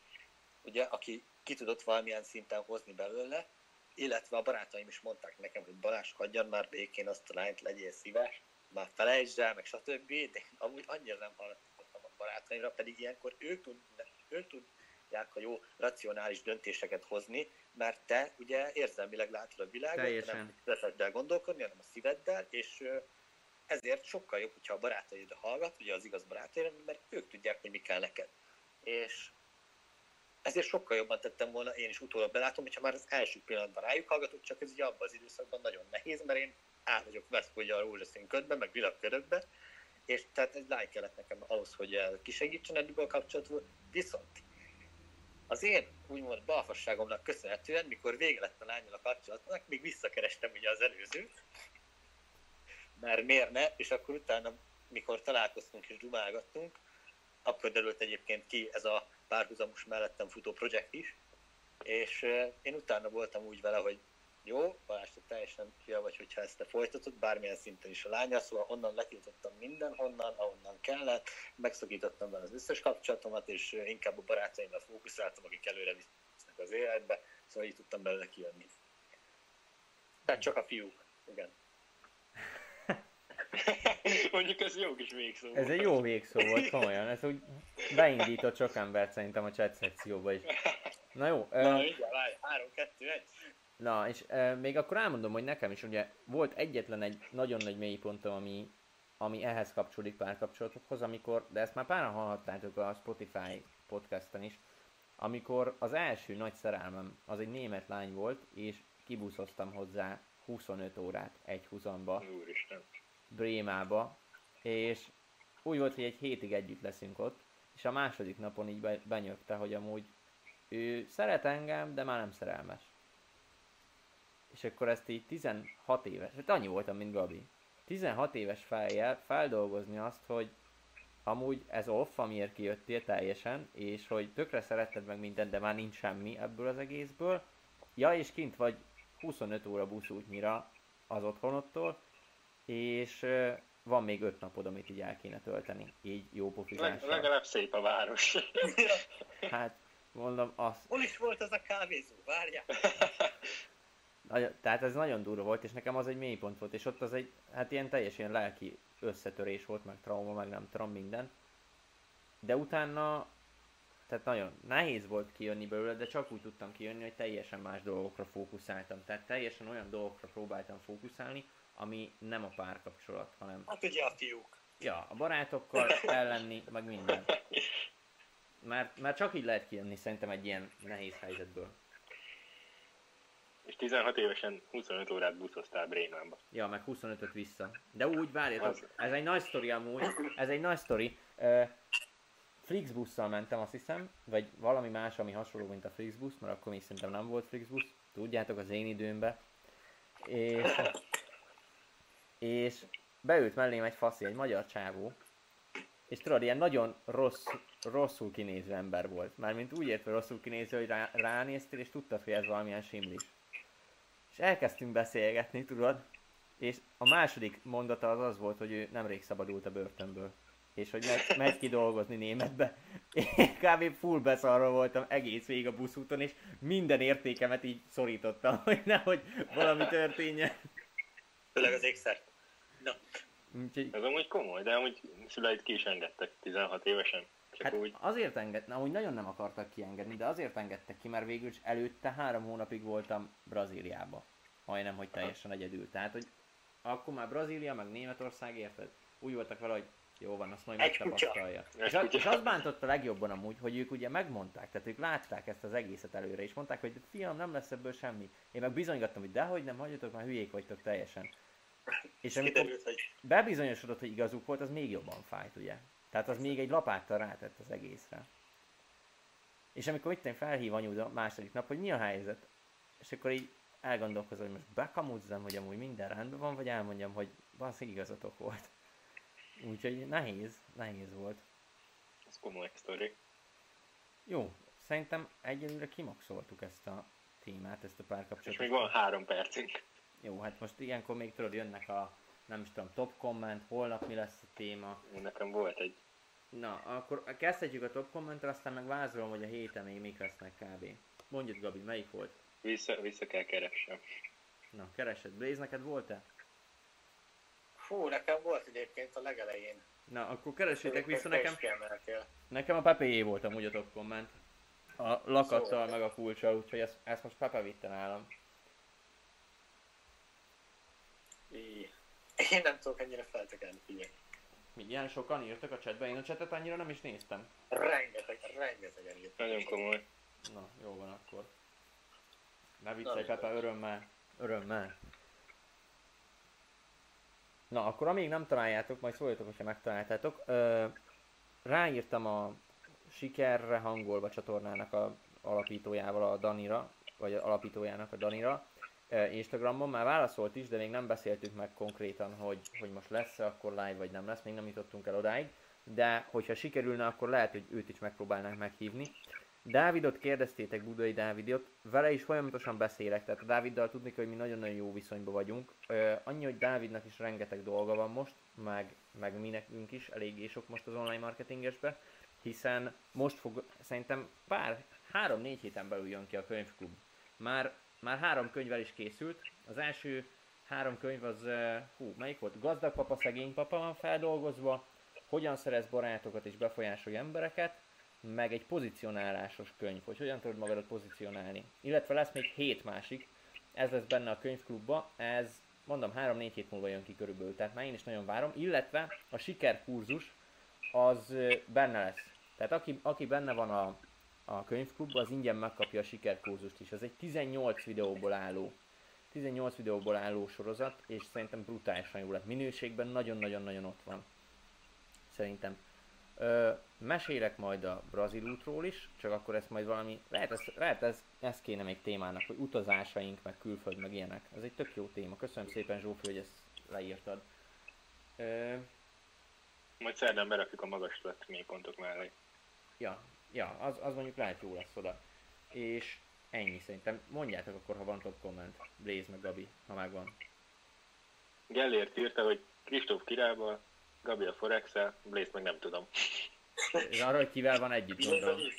ugye, aki ki tudott valamilyen szinten hozni belőle, illetve a barátaim is mondták nekem, hogy Balázs, hagyjan már békén azt a lányt, legyél szíves, már felejtsd el, meg stb. De amúgy annyira nem hallgattam a barátaimra, pedig ilyenkor ők, tudnak, ők tudják a jó racionális döntéseket hozni, mert te ugye érzelmileg látod a világot, Teljesen. nem szíveddel gondolkodni, hanem a szíveddel, és ezért sokkal jobb, hogyha a barátaidra hallgat, ugye az igaz barátaidra, mert ők tudják, hogy mi kell neked. És ezért sokkal jobban tettem volna, én is utólag belátom, hogyha már az első pillanatban rájuk hallgatok, csak ez ugye abban az időszakban nagyon nehéz, mert én át vagyok veszve ugye a rózsaszín ködbe, meg világkörökbe, és tehát egy lány kellett nekem ahhoz, hogy kisegítsen ebből a kapcsolatból, viszont az én úgymond balfasságomnak köszönhetően, mikor vége lett a lányal a kapcsolatnak, még visszakerestem ugye az előzőt, mert miért ne, és akkor utána, mikor találkoztunk és dumálgattunk, akkor derült egyébként ki ez a párhuzamos mellettem futó projekt is, és eh, én utána voltam úgy vele, hogy jó, Balázs, te teljesen fia vagy, hogyha ezt te folytatod, bármilyen szinten is a lánya, szóval onnan letiltottam mindenhonnan, ahonnan kellett, megszakítottam vele az összes kapcsolatomat, és inkább a barátaimra fókuszáltam, akik előre visznek az életbe, szóval így tudtam belőle kijönni. Tehát csak a fiúk, igen. Mondjuk ez jó kis végszó. Ez egy jó végszó volt, komolyan. Ez úgy beindított sok embert szerintem a chat szekcióba is. Na jó, ö, Na, igen, várj, 3, 2, 1. Na, és e, még akkor elmondom, hogy nekem is ugye volt egyetlen egy nagyon nagy mélypontom, ami, ami ehhez kapcsolódik párkapcsolatokhoz, amikor, de ezt már páran hallhattátok a Spotify podcasten is, amikor az első nagy szerelmem az egy német lány volt, és kibuszoztam hozzá 25 órát egy húzamba Úristen. Brémába, és úgy volt, hogy egy hétig együtt leszünk ott, és a második napon így be- benyögte, hogy amúgy ő szeret engem, de már nem szerelmes. És akkor ezt így 16 éves, hát annyi voltam, mint Gabi. 16 éves fejjel feldolgozni azt, hogy amúgy ez off, amiért kijöttél teljesen, és hogy tökre szeretted meg mindent, de már nincs semmi ebből az egészből. Ja, és kint vagy 25 óra buszútnyira az otthonodtól, és van még 5 napod, amit így el kéne tölteni, így jó Leg, pofizással. legalább szép a város. Hát, mondom, azt. Hol is volt az a kávézó? Várjál! Tehát ez nagyon durva volt, és nekem az egy mélypont volt, és ott az egy, hát ilyen teljes ilyen lelki összetörés volt, meg trauma, meg nem tudom minden. De utána, tehát nagyon nehéz volt kijönni belőle, de csak úgy tudtam kijönni, hogy teljesen más dolgokra fókuszáltam. Tehát teljesen olyan dolgokra próbáltam fókuszálni, ami nem a párkapcsolat, hanem Hát ugye a fiúk. ja, a barátokkal ellenni, meg minden. Mert, mert csak így lehet kijönni szerintem egy ilyen nehéz helyzetből. És 16 évesen 25 órát buszoztál Brémánba. Ja, meg 25-öt vissza. De úgy, várjatok, Az- ez egy nagy sztori amúgy, ez egy nagy sztori. Uh, Flixbusszal mentem, azt hiszem, vagy valami más, ami hasonló, mint a Flixbus, mert akkor még szerintem nem volt Flixbus, tudjátok, az én időmben. És, és beült mellém egy faszi, egy magyar csávó, és tudod, ilyen nagyon rossz, rosszul kinéző ember volt. Mármint úgy értve rosszul kinéző, hogy rá, ránéztél, és tudtad, hogy ez valamilyen simlis. És elkezdtünk beszélgetni, tudod, és a második mondata az az volt, hogy ő nemrég szabadult a börtönből. És hogy megy, megy ki dolgozni németbe. Én kb. full beszarva voltam egész végig a buszúton, és minden értékemet így szorítottam, hogy nehogy valami történjen. Főleg az ékszert. Na, Úgyhogy, Ez amúgy komoly, de amúgy szüleid ki is engedtek 16 évesen. Csak hát úgy. azért engedtek, ahogy nagyon nem akartak kiengedni, de azért engedtek ki, mert végül is előtte három hónapig voltam Brazíliába. Majdnem, hogy teljesen egyedül. Tehát, hogy akkor már Brazília, meg Németország, érted? Úgy voltak vele, hogy jó van, azt majd megtapasztalja. És, az, és az bántotta legjobban amúgy, hogy ők ugye megmondták, tehát ők látták ezt az egészet előre, és mondták, hogy fiam, nem lesz ebből semmi. Én meg bizonygattam, hogy dehogy nem, hagyjatok, már hülyék vagytok teljesen. És amikor kiderült, hogy bebizonyosodott, hogy igazuk volt, az még jobban fájt, ugye? Tehát az még egy lapáttal rátett az egészre. És amikor itt felhív anyud a második nap, hogy mi a helyzet, és akkor így elgondolkozom, hogy most bekamuzzam, hogy amúgy minden rendben van, vagy elmondjam, hogy valószínűleg igazatok volt. Úgyhogy nehéz, nehéz volt. Ez komoly sztori. Jó, szerintem egyelőre kimaxoltuk ezt a témát, ezt a És párkapcsolatot. még van három percünk. Jó, hát most ilyenkor még tudod, jönnek a, nem is tudom, top komment, holnap mi lesz a téma. Nekem volt egy Na, akkor kezdhetjük a top kommentre, aztán meg vázolom, hogy a héten még mik lesznek kb. Mondjuk Gabi, melyik volt? Vissza, vissza kell keressem. Na, keresed. Blaze, neked volt-e? Fú, nekem volt egyébként a legelején. Na, akkor keressétek vissza nekem. Nekem a Pepe volt amúgy a top komment. A lakattal Szóval. meg a kulcsal, úgyhogy ezt, ezt most Pepe vitte nálam. Í. Én nem tudok ennyire feltekelni, figyelj. Mi, ilyen sokan írtak a chatbe, én a chatet annyira nem is néztem. Rengeteg, rengeteg írtak. Nagyon komoly. Na, jó van akkor. Ne Na, viccelj. Pepe, örömmel. Örömmel. Na, akkor amíg nem találjátok, majd szóljatok, hogyha megtaláltátok. Ö, ráírtam a sikerre hangolva csatornának a alapítójával, a Danira, vagy a alapítójának, a Danira, Instagramon, már válaszolt is, de még nem beszéltük meg konkrétan, hogy, hogy most lesz-e akkor live, vagy nem lesz, még nem jutottunk el odáig, de hogyha sikerülne, akkor lehet, hogy őt is megpróbálnánk meghívni. Dávidot kérdeztétek, Budai Dávidot, vele is folyamatosan beszélek, tehát a Dáviddal tudni kell, hogy mi nagyon-nagyon jó viszonyban vagyunk. Annyi, hogy Dávidnak is rengeteg dolga van most, meg, meg mi nekünk is, eléggé sok most az online marketingesbe, hiszen most fog, szerintem pár, három-négy héten belül jön ki a könyvklub. Már, már három könyvvel is készült, az első három könyv az, ö, hú, melyik volt? Gazdag papa, szegény papa van feldolgozva, hogyan szerez barátokat és befolyásolj embereket, meg egy pozicionálásos könyv, hogy hogyan tudod magadat pozicionálni. Illetve lesz még hét másik, ez lesz benne a könyvklubba, ez mondom 3-4 hét múlva jön ki körülbelül, tehát már én is nagyon várom, illetve a sikerkurzus az ö, benne lesz. Tehát aki, aki benne van a, a könyvklubban, az ingyen megkapja a sikerkurzust is. Ez egy 18 videóból álló 18 videóból álló sorozat, és szerintem brutálisan jó lett. Minőségben nagyon-nagyon-nagyon ott van. Szerintem. Ö, mesélek majd a brazil útról is, csak akkor ezt majd valami, lehet, ez, lehet ez, ez kéne még témának, hogy utazásaink, meg külföld, meg ilyenek. Ez egy tök jó téma. Köszönöm szépen Zsófi, hogy ezt leírtad. Ö, Majd szerdán berakjuk a magaslat mélypontok mellé. ja, ja az, az mondjuk lehet jó lesz oda. És ennyi szerintem. Mondjátok akkor, ha van top komment. Blaze meg Gabi, ha megvan. Gellért írta, hogy Kristóf királyba, Gabi a forex Blaze meg nem tudom. És arra, hogy kivel van együtt, gondolom.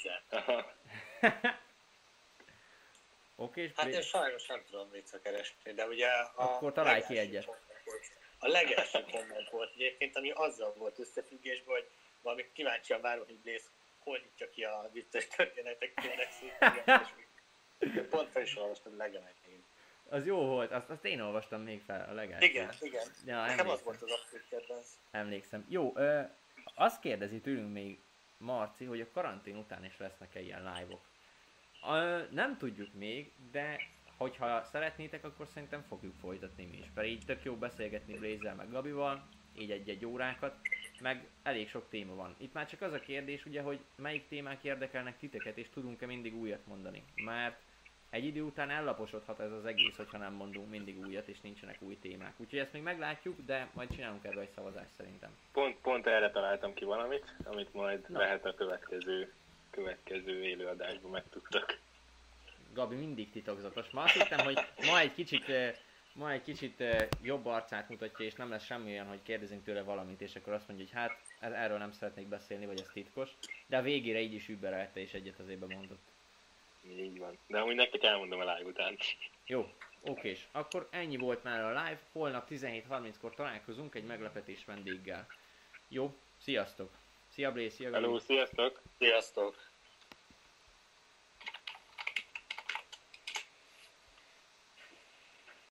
Oké, és Hát én sajnos nem tudom visszakeresni, de ugye a Akkor találj ki egyet. volt- A legelső komment volt egyébként, ami azzal volt összefüggésben, hogy valami kíváncsian várom, hogy Blaze hol nyitja ki a vicces történetek kódexét, pont fel is olvastam legelején. az jó volt, azt, azt én olvastam még fel a legelső. Igen, igen. Ja, Nekem az emlékszem. volt az abszolút kedvenc. Emlékszem. Jó, ö, azt kérdezi tőlünk még Marci, hogy a karantén után is lesznek-e ilyen live-ok. Ö, nem tudjuk még, de hogyha szeretnétek, akkor szerintem fogjuk folytatni mi is. Mert így tök jó beszélgetni Blazer meg Gabival, így egy-egy órákat, meg elég sok téma van. Itt már csak az a kérdés ugye, hogy melyik témák érdekelnek titeket, és tudunk-e mindig újat mondani. Mert egy idő után ellaposodhat ez az egész, hogyha nem mondunk mindig újat, és nincsenek új témák. Úgyhogy ezt még meglátjuk, de majd csinálunk erről egy szavazást szerintem. Pont, pont erre találtam ki valamit, amit majd Na. lehet a következő, következő élőadásban megtudtak. Gabi mindig titokzatos. Ma azt hittem, hogy ma egy kicsit, eh, ma egy kicsit jobb arcát mutatja, és nem lesz semmi olyan, hogy kérdezünk tőle valamit, és akkor azt mondja, hogy hát ez- erről nem szeretnék beszélni, vagy ez titkos. De a végére így is überelte, és egyet azért bemondott. Így van. De amúgy nektek elmondom a live után. Jó, okés. Akkor ennyi volt már a live. Holnap 17.30-kor találkozunk egy meglepetés vendéggel. Jó, sziasztok! Szia Blaze, szia! Hello, sziasztok! Sziasztok!